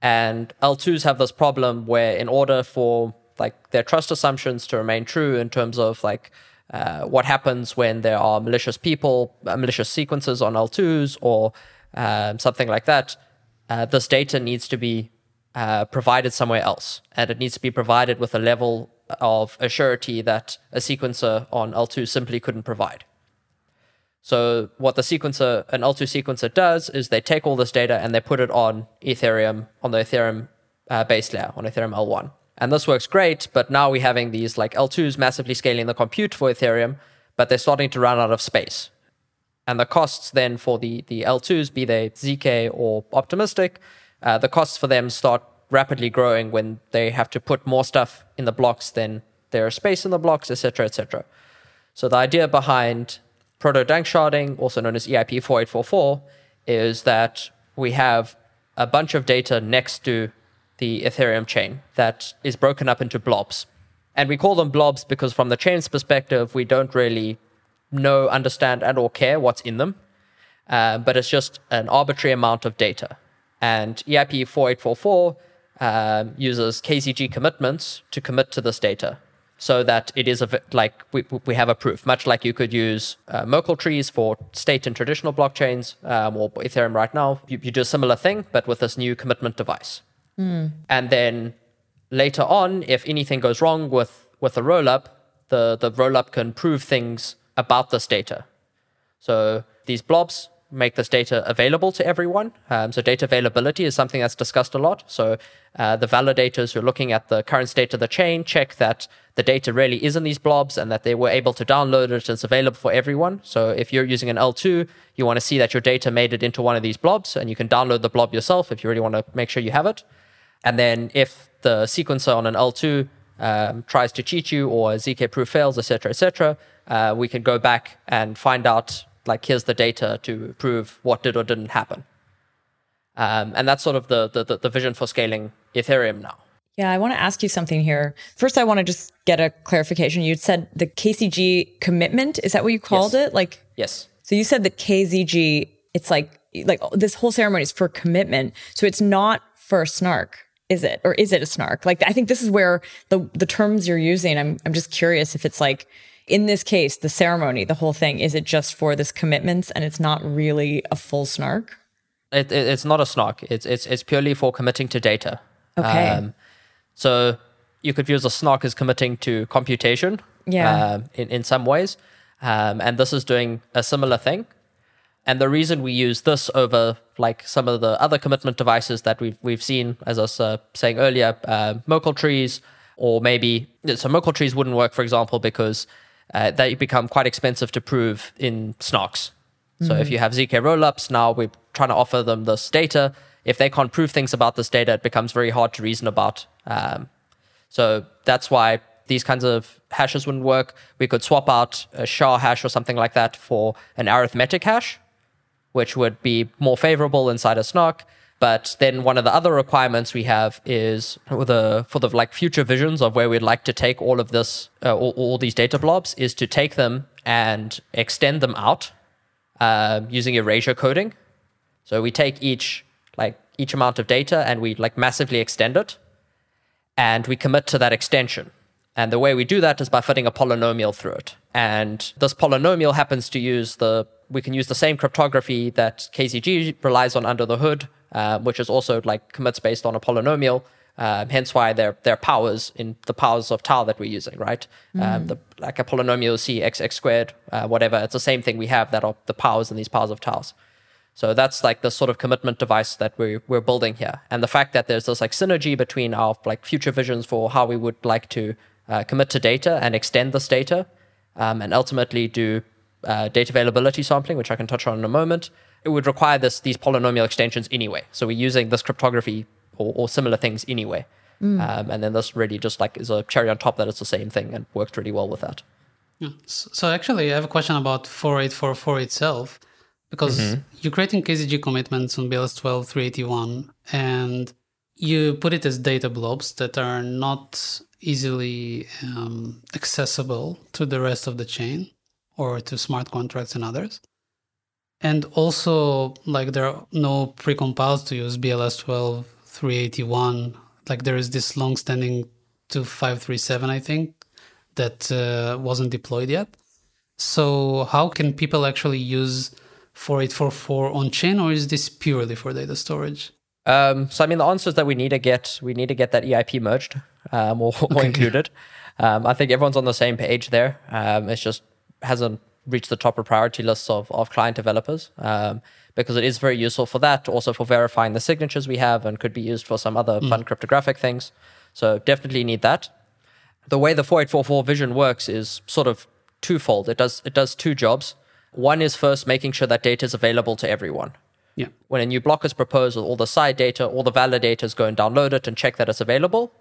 And L2s have this problem where, in order for like their trust assumptions to remain true in terms of like uh, what happens when there are malicious people, uh, malicious sequences on L2s, or um, something like that, uh, this data needs to be uh, provided somewhere else, and it needs to be provided with a level of assurity that a sequencer on L2 simply couldn't provide. So what the sequencer, an L2 sequencer does is they take all this data and they put it on Ethereum, on the Ethereum uh, base layer, on Ethereum L1. And this works great, but now we're having these like L2s massively scaling the compute for Ethereum, but they're starting to run out of space. And the costs then for the, the L2s, be they ZK or Optimistic, uh, the costs for them start rapidly growing when they have to put more stuff in the blocks than there is space in the blocks, etc., etc. So the idea behind proto danksharding, also known as EIP 4844, is that we have a bunch of data next to the Ethereum chain that is broken up into blobs. And we call them blobs because from the chain's perspective, we don't really know, understand, and or care what's in them. Uh, but it's just an arbitrary amount of data. And EIP 4844 um, uses KZG commitments to commit to this data so that it is a, like we, we have a proof, much like you could use uh, Merkle trees for state and traditional blockchains um, or Ethereum right now. You, you, do a similar thing, but with this new commitment device. Mm. And then later on, if anything goes wrong with, with a rollup, the, the rollup can prove things about this data. So these blobs make this data available to everyone. Um, so data availability is something that's discussed a lot. So uh, the validators who are looking at the current state of the chain check that the data really is in these blobs and that they were able to download it and it's available for everyone. So if you're using an L2, you want to see that your data made it into one of these blobs and you can download the blob yourself if you really want to make sure you have it. And then if the sequencer on an L2 um, tries to cheat you or ZK proof fails, etc., etc., uh, we can go back and find out like here's the data to prove what did or didn't happen. Um, and that's sort of the, the, the vision for scaling Ethereum now. Yeah, I want to ask you something here. First, I want to just get a clarification. You said the KZG commitment. Is that what you called yes. it? Like, yes. So you said the KZG. It's like like this whole ceremony is for commitment. So it's not for a snark, is it? Or is it a snark? Like, I think this is where the the terms you're using. I'm I'm just curious if it's like in this case, the ceremony, the whole thing, is it just for this commitments and it's not really a full snark? It, it, it's not a snark. It's, it's, it's purely for committing to data. Okay. Um, so you could use a snark as committing to computation yeah. Um, in, in some ways. Um, and this is doing a similar thing. And the reason we use this over like some of the other commitment devices that we've we've seen, as I was uh, saying earlier, uh, Merkle trees, or maybe so Merkle trees wouldn't work, for example, because uh, they become quite expensive to prove in snarks. So mm-hmm. if you have ZK rollups, now we're trying to offer them this data. If they can't prove things about this data, it becomes very hard to reason about. Um, so that's why these kinds of hashes wouldn't work. We could swap out a SHA hash or something like that for an arithmetic hash, which would be more favorable inside a snark. But then one of the other requirements we have is the for the like future visions of where we'd like to take all of this, uh, all, all, these data blobs, is to take them and extend them out uh, using erasure coding. So we take each like each amount of data and we like massively extend it, and we commit to that extension. And the way we do that is by fitting a polynomial through it. And this polynomial happens to use the we can use the same cryptography that KZG relies on under the hood uh, which is also like commits based on a polynomial. Um, hence why their their powers in the powers of tau that we're using, right? Um, mm. Um, the, like a polynomial c x x squared, uh, whatever. It's the same thing we have that are the powers in these powers of taus. So that's like the sort of commitment device that we're we're building here, and the fact that there's this like synergy between our like future visions for how we would like to uh, commit to data and extend this data, um, and ultimately do uh, data availability sampling, which I can touch on in a moment, it would require this these polynomial extensions anyway. So we're using this cryptography or, or similar things anyway. Mm. Um, and then this really just like is a cherry on top that it's the same thing and worked really well with that. Yeah. So actually, I have a question about 4844 itself because mm-hmm. you're creating KZG commitments on BLS 12 381 and you put it as data blobs that are not easily um, accessible to the rest of the chain or to smart contracts and others and also like there are no precompiles to use BLS 12 381 like there is this long-standing 2537 I think that uh, wasn't deployed yet. So how can people actually use 4844 on chain or is this purely for data storage? Um, so I mean the answer is that we need to get we need to get that EIP merged um, or, or included. Um, I think everyone's on the same page there. Um, it's just hasn't reach the top of priority lists of, of client developers um, because it is very useful for that, also for verifying the signatures we have and could be used for some other fun cryptographic things. So definitely need that. The way the 4844 vision works is sort of twofold. It does it does two jobs. One is first making sure that data is available to everyone. Yeah. When a new block is proposed with all the side data, all the validators go and download it and check that it's available.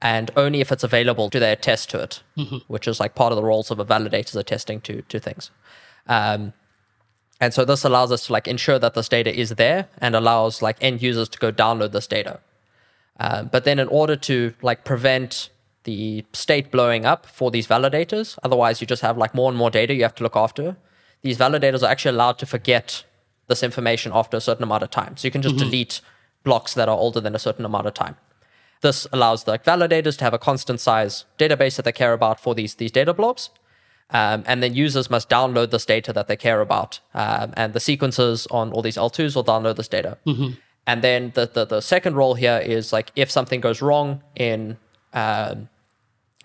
And only if it's available do they attest to it, which is like part of the roles of a validator is attesting to to things. Um, and so this allows us to like ensure that this data is there and allows like end users to go download this data. Um, but then in order to like prevent the state blowing up for these validators, otherwise you just have like more and more data you have to look after. These validators are actually allowed to forget this information after a certain amount of time. So you can just delete blocks that are older than a certain amount of time. This allows the validators to have a constant size database that they care about for these these data blobs. Um, and then users must download this data that they care about. Um, and the sequences on all these L2s will download this data. And then the, the, the second role here is like if something goes wrong in um,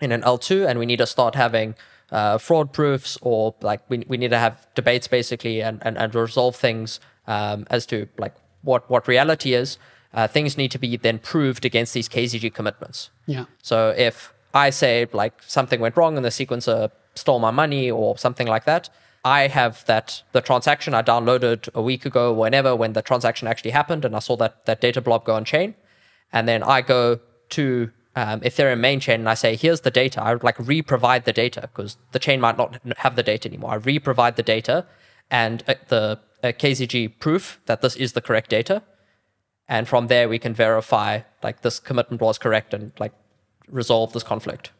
in an L2 and we need to start having uh, fraud proofs or like we, we need to have debates basically and, and, and resolve things um, as to like what, what reality is, uh, things need to be then proved against these KZG commitments. Yeah. So if I say like something went wrong and the sequencer stole my money or something like that, I have that the transaction I downloaded a week ago, whenever when the transaction actually happened, and I saw that that data blob go on chain, and then I go to um, Ethereum main chain and I say, here's the data. I would like re-provide the data because the chain might not have the data anymore. I re-provide the data and uh, the uh, KZG proof that this is the correct data, and from there we can verify like this commitment was correct and like resolve this conflict.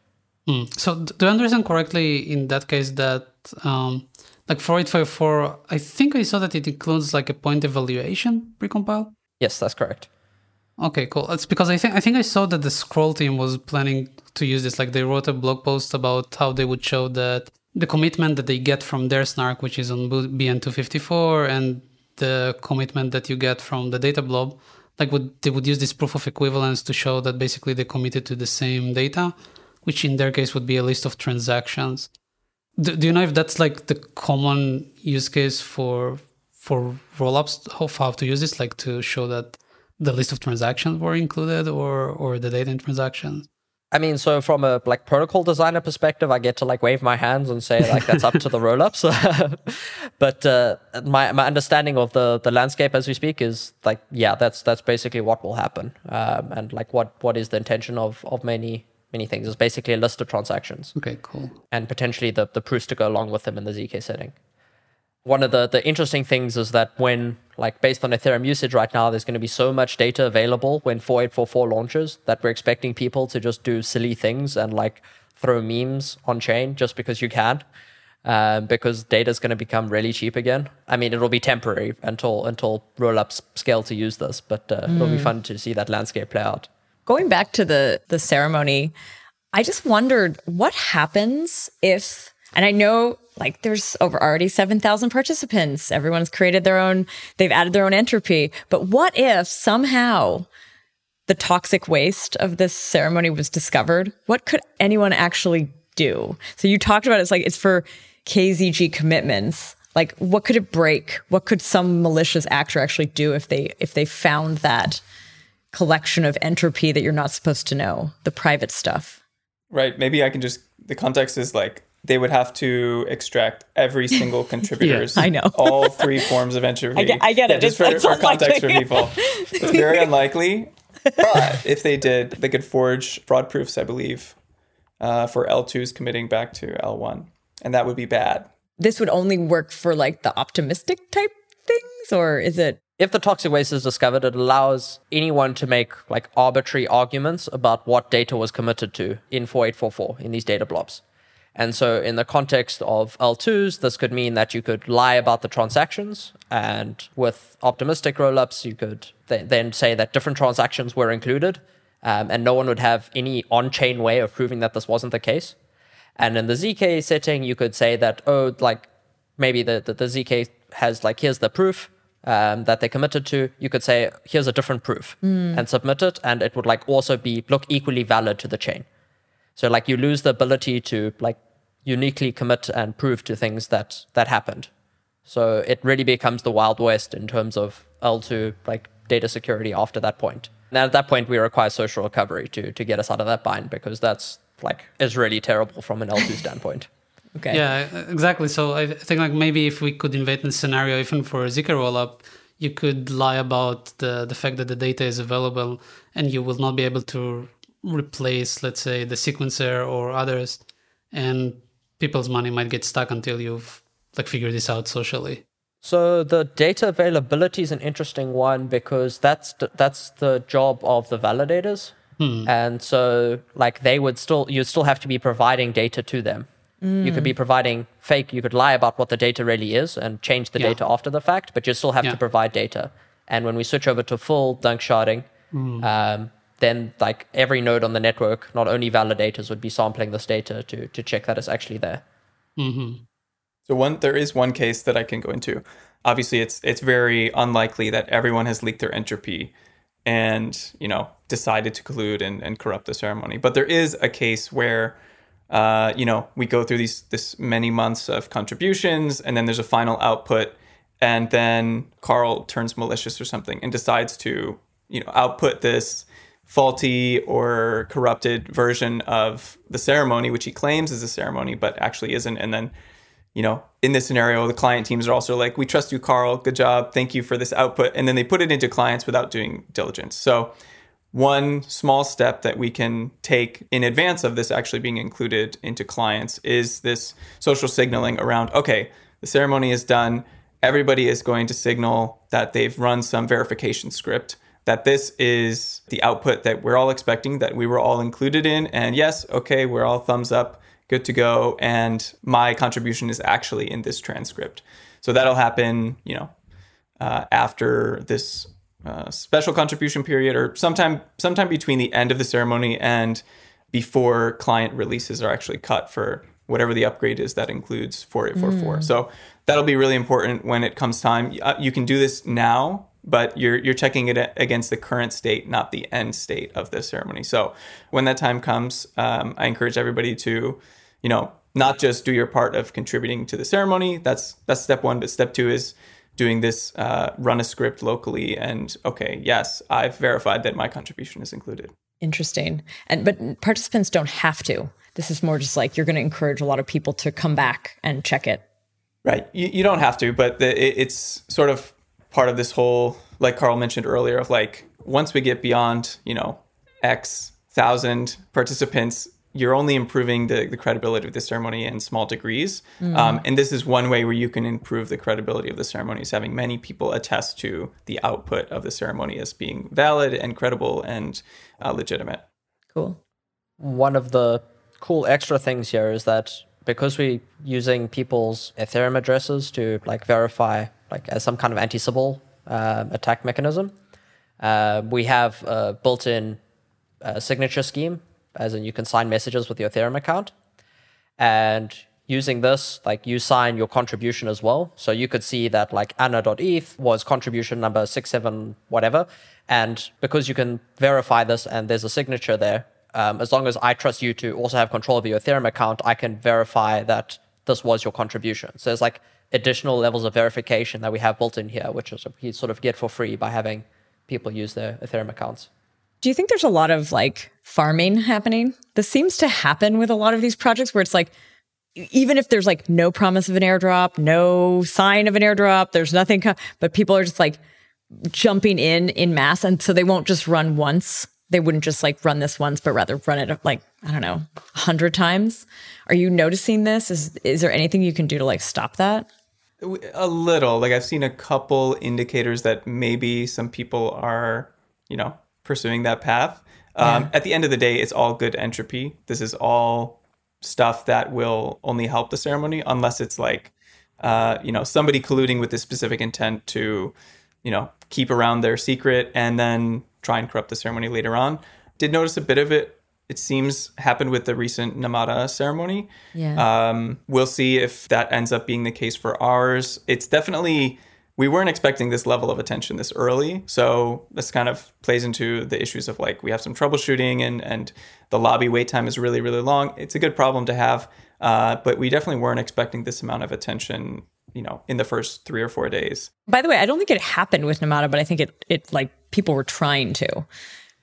Hmm. So do I understand correctly in that case that um, like 4844, I think I saw that it includes like a point evaluation precompile? Yes, that's correct. Okay, cool. It's because I think I think I saw that the scroll team was planning to use this. Like they wrote a blog post about how they would show that the commitment that they get from their snark, which is on BN254, and the commitment that you get from the data blob, like would they would use this proof of equivalence to show that basically they committed to the same data, which in their case would be a list of transactions. Do, do you know if that's like the common use case for for rollups of how to use this, like to show that the list of transactions were included or or the data in transactions? I mean, so from a like protocol designer perspective, I get to like wave my hands and say like that's up to the rollups. but uh, my my understanding of the the landscape as we speak is like yeah, that's that's basically what will happen. Um, and like what what is the intention of of many many things is basically a list of transactions Okay, cool. and potentially the the proofs to go along with them in the zk setting. One of the the interesting things is that when like based on Ethereum usage right now, there's going to be so much data available when 4844 launches that we're expecting people to just do silly things and like throw memes on chain just because you can. Um, because data is going to become really cheap again. I mean, it'll be temporary until until rollups scale to use this, but uh, it'll be fun to see that landscape play out. Going back to the the ceremony, I just wondered what happens if and I know like there's over already 7,000 participants. Everyone's created their own, they've added their own entropy. But what if somehow the toxic waste of this ceremony was discovered? What could anyone actually do? So you talked about it's like it's for KZG commitments. Like what could it break? What could some malicious actor actually do if they if they found that collection of entropy that you're not supposed to know, the private stuff? Right. Maybe I can just the context is like they would have to extract every single contributor's I know. all three forms of entropy. I get- I get Yeah, it. just It's- for, it's for context for people. It's very unlikely. But if they did, they could forge fraud proofs, I believe, uh, for L2s committing back to L1. And that would be bad. This would only work for like the optimistic type things, or is it if the toxic waste is discovered, it allows anyone to make like arbitrary arguments about what data was committed to in 4844 in these data blobs. And so, in the context of L2s, this could mean that you could lie about the transactions. And with optimistic rollups, you could th- then say that different transactions were included. Um, and no one would have any on chain way of proving that this wasn't the case. And in the ZK setting, you could say that, oh, like maybe the, the, the ZK has like, here's the proof um, that they committed to. You could say, here's a different proof and submit it. And it would like also be look equally valid to the chain. So like you lose the ability to like uniquely commit and prove to things that that happened. So it really becomes the wild west in terms of L2 like data security after that point. And at that point, we require social recovery to to get us out of that bind because that's like is really terrible from an L2 standpoint. Okay. Yeah, exactly. So I think like maybe if we could invent a scenario even for a Zk rollup, you could lie about the the fact that the data is available and you will not be able to replace, let's say, the sequencer or others, and people's money might get stuck until you've like figured this out socially. So the data availability is an interesting one because that's the, that's the job of the validators, hmm. and so like they would still you still have to be providing data to them. You could be mm. providing fake. You could lie about what the data really is and change the Yeah. data after the fact, but you still have Yeah. to provide data. And when we switch over to full danksharding, hmm. um, then like every node on the network, not only validators would be sampling this data to to check that it's actually there. So one there is one case that I can go into. Obviously, it's it's very unlikely that everyone has leaked their entropy and you know decided to collude and, and corrupt the ceremony. But there is a case where uh, you know we go through these this many months of contributions and then there's a final output and then Carl turns malicious or something and decides to you know output this faulty or corrupted version of the ceremony which he claims is a ceremony but actually isn't and then you know, in this scenario, the client teams are also like, we trust you, Carl. Good job. Thank you for this output. And then they put it into clients without doing diligence. So, one small step that we can take in advance of this actually being included into clients is this social signaling around, okay, the ceremony is done. Everybody is going to signal that they've run some verification script, that this is the output that we're all expecting, that we were all included in. And yes, okay, we're all thumbs up good to go and my contribution is actually in this transcript. So that'll happen you know uh, after this uh, special contribution period or sometime sometime between the end of the ceremony and before client releases are actually cut for whatever the upgrade is that includes 4844 so that'll be really important when it comes time. Uh, you can do this now but you're you're checking it against the current state, not the end state of the ceremony. So when that time comes, um, I encourage everybody to, you know, not just do your part of contributing to the ceremony. That's that's step one. But step two is doing this uh, run a script locally and okay, yes, I've verified that my contribution is included. Interesting. And but participants don't have to. This is more just like you're going to encourage a lot of people to come back and check it. Right. You, you don't have to, but the, it, it's sort of part of this whole, like Carl mentioned earlier, of like once we get beyond, you know, X thousand participants, you're only improving the, the credibility of the ceremony in small degrees. Um, and this is one way where you can improve the credibility of the ceremony is having many people attest to the output of the ceremony as being valid and credible and uh, legitimate. Cool. one of the cool extra things here is that because we're using people's Ethereum addresses to like verify like as some kind of anti-Sybil um, attack mechanism, uh, we have a built-in uh, signature scheme, as in you can sign messages with your Ethereum account, and using this, like you sign your contribution as well. So you could see that like Anna.eth was contribution number six, seven, whatever. And because you can verify this and there's a signature there, um, as long as I trust you to also have control of your Ethereum account, I can verify that this was your contribution. So it's like additional levels of verification that we have built in here, which is you sort of get for free by having people use their Ethereum accounts. Do you think there's a lot of like farming happening? This seems to happen with a lot of these projects where it's like, even if there's like no promise of an airdrop, no sign of an airdrop, there's nothing, co- but people are just like jumping in in mass. And so they won't just run once. They wouldn't just like run this once, but rather run it like, I don't know, a hundred times. Are you noticing this? Is, is there anything you can do to like stop that? A little. Like I've seen a couple indicators that maybe some people are, you know, pursuing that path. Um, At the end of the day, it's all good entropy. This is all stuff that will only help the ceremony, unless it's like, uh, you know, somebody colluding with this specific intent to, you know, keep around their secret and then try and corrupt the ceremony later on. Did notice a bit of it. It seems happened with the recent Namada ceremony. Yeah. Um, we'll see if that ends up being the case for ours. It's definitely we weren't expecting this level of attention this early. So this kind of plays into the issues of like we have some troubleshooting and and the lobby wait time is really really long. It's a good problem to have, uh, but we definitely weren't expecting this amount of attention. You know, in the first three or four days. By the way, I don't think it happened with Namada, but I think it it like people were trying to,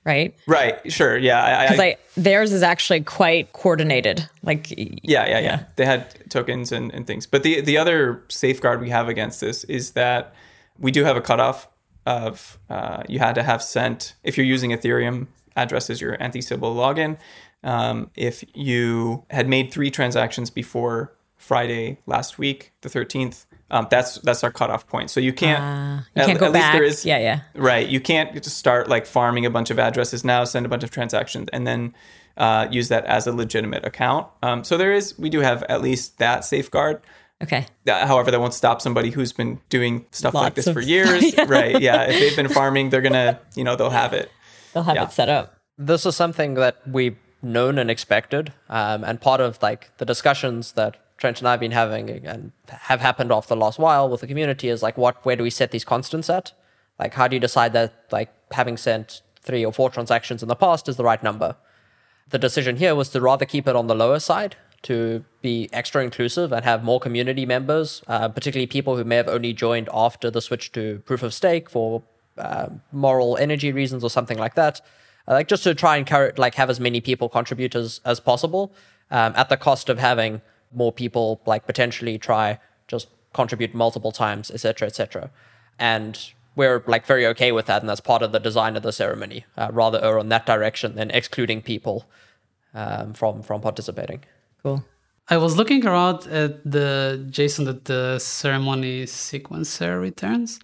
right? Right. Sure. Yeah. Because I, I, theirs is actually quite coordinated. Like yeah, yeah, yeah. They had tokens and, and things. But the the other safeguard we have against this is that we do have a cutoff of uh, you had to have sent if you're using Ethereum address as your anti-Sybil login. Um, if you had made three transactions before Friday last week, the 13th, um, that's that's our cutoff point. So you can't. Uh, you can't at, go at back. Least there is, yeah, yeah. Right. You can't just start like farming a bunch of addresses now, send a bunch of transactions, and then uh, use that as a legitimate account. Um, so there is. We do have at least that safeguard. Okay. However, that won't stop somebody who's been doing stuff Lots like this of, for years. yeah. Right. Yeah. If they've been farming, they're gonna, you know, they'll have it. They'll have yeah. it set up. This is something that we've known and expected, um, and part of like the discussions that Trent and I have been having and have happened off the last while with the community is like, what, where do we set these constants at? Like, how do you decide that like having sent three or four transactions in the past is the right number? The decision here was to rather keep it on the lower side to be extra inclusive and have more community members, uh, particularly people who may have only joined after the switch to proof of stake for uh, moral energy reasons or something like that. Uh, like just to try and carry, like have as many people contribute as, as possible um, at the cost of having more people like potentially try just contribute multiple times, etc., etc. And we're like very okay with that, and that's part of the design of the ceremony. Uh, rather err on that direction than excluding people um, from from participating. Cool. I was looking around at the JSON that the ceremony sequencer returns,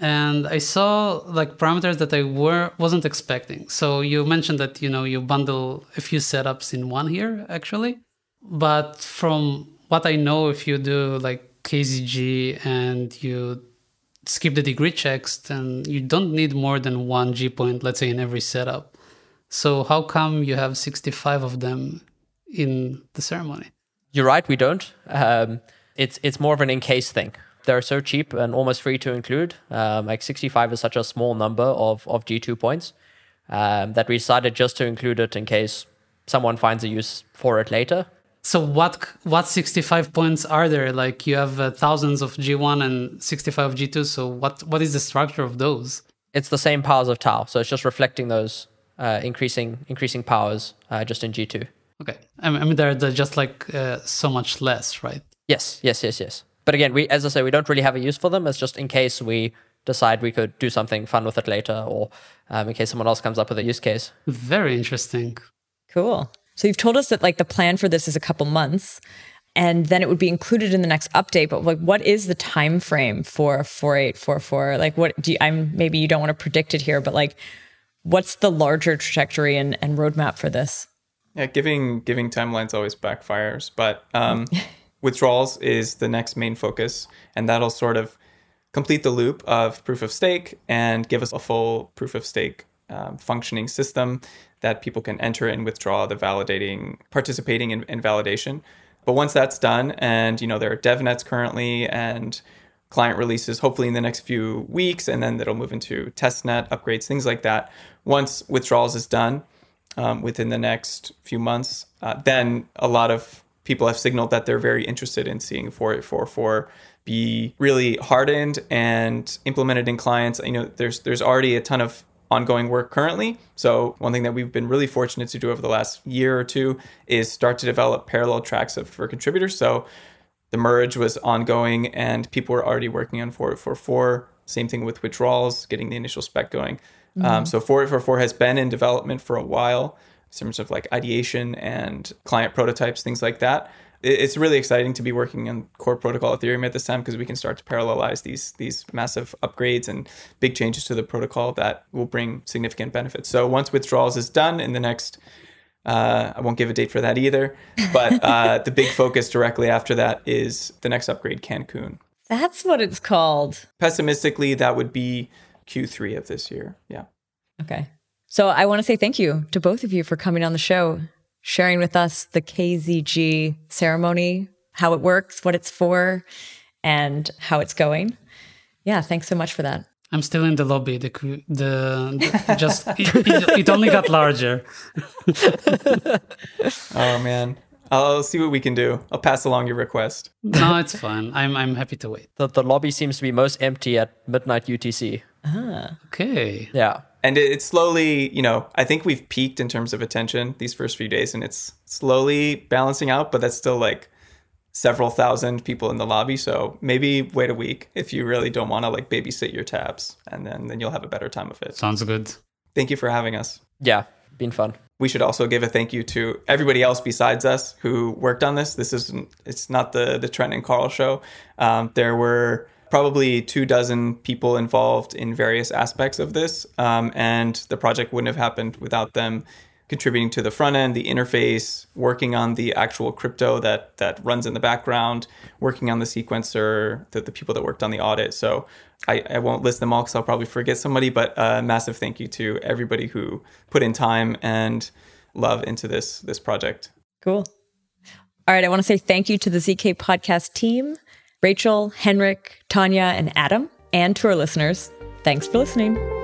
and I saw like parameters that I were wasn't expecting. So you mentioned that you know you bundle a few setups in one here actually, but from what I know, if you do like KZG and you skip the degree checks, then you don't need more than one G point, let's say, in every setup. So how come you have 65 of them in the ceremony? You're right, we don't. Um, it's it's more of an in case thing. They're so cheap and almost free to include. Um, like 65 is such a small number of, of G2 points um, that we decided just to include it in case someone finds a use for it later. So what what 65 points are there? Like you have uh, thousands of G1 and 65 G2. So what what is the structure of those? It's the same powers of tau. So it's just reflecting those uh, increasing increasing powers uh, just in G2. Okay. I mean they're, they're just like uh, so much less, right? Yes, yes, yes, yes. But again, we as I say, we don't really have a use for them. It's just in case we decide we could do something fun with it later, or um, in case someone else comes up with a use case. Very interesting. Cool. So you've told us that like the plan for this is a couple months and then it would be included in the next update but like what is the time frame for 4844 like what do you i'm maybe you don't want to predict it here but like what's the larger trajectory and, and roadmap for this? Yeah giving giving timelines always backfires but um, withdrawals is the next main focus and that'll sort of complete the loop of proof of stake and give us a full proof of stake um, functioning system that people can enter and withdraw the validating, participating in, in validation. But once that's done, and you know there are DevNets currently and client releases hopefully in the next few weeks, and then that'll move into testnet upgrades, things like that. Once withdrawals is done um, within the next few months, uh, then a lot of people have signaled that they're very interested in seeing 4844 be really hardened and implemented in clients. You know, there's there's already a ton of ongoing work currently. So, one thing that we've been really fortunate to do over the last year or two is start to develop parallel tracks of, for contributors. So, the merge was ongoing and people were already working on 4844. Same thing with withdrawals, getting the initial spec going. Um, mm-hmm. Um, so, 4844 has been in development for a while in terms of like ideation and client prototypes, things like that it's really exciting to be working on core protocol Ethereum at this time because we can start to parallelize these these massive upgrades and big changes to the protocol that will bring significant benefits. So once withdrawals is done in the next, uh, I won't give a date for that either, but uh, the big focus directly after that is the next upgrade, Cancun. That's what it's called. Pessimistically, that would be Q3 of this year. Yeah. Okay. So I want to say thank you to both of you for coming on the show sharing with us the KZG ceremony, how it works, what it's for, and how it's going. Yeah, thanks so much for that. I'm still in the lobby. The the, the just it, it, it only got larger. Oh man, I'll see what we can do. I'll pass along your request. No, it's fine. I'm I'm happy to wait. The, the lobby seems to be most empty at midnight UTC. Ah. Okay. Yeah. And it, it's slowly you know i think we've peaked in terms of attention these first few days and it's slowly balancing out but that's still like several thousand people in the lobby so maybe wait a week if you really don't want to like babysit your tabs and then then you'll have a better time of it Sounds good. thank you for having us Yeah. Been fun. we should also give a thank you to everybody else besides us who worked on this this isn't it's not the the trent and carl show um, there were probably two dozen people involved in various aspects of this um, and the project wouldn't have happened without them contributing to the front end the interface working on the actual crypto that that runs in the background working on the sequencer the, the people that worked on the audit so I, I won't list them all because I'll probably forget somebody, but a massive thank you to everybody who put in time and love into this this project. Cool. All right. I want to say thank you to the ZK podcast team Rachel, Henrik, Tanya, and Adam, and to our listeners. Thanks for listening.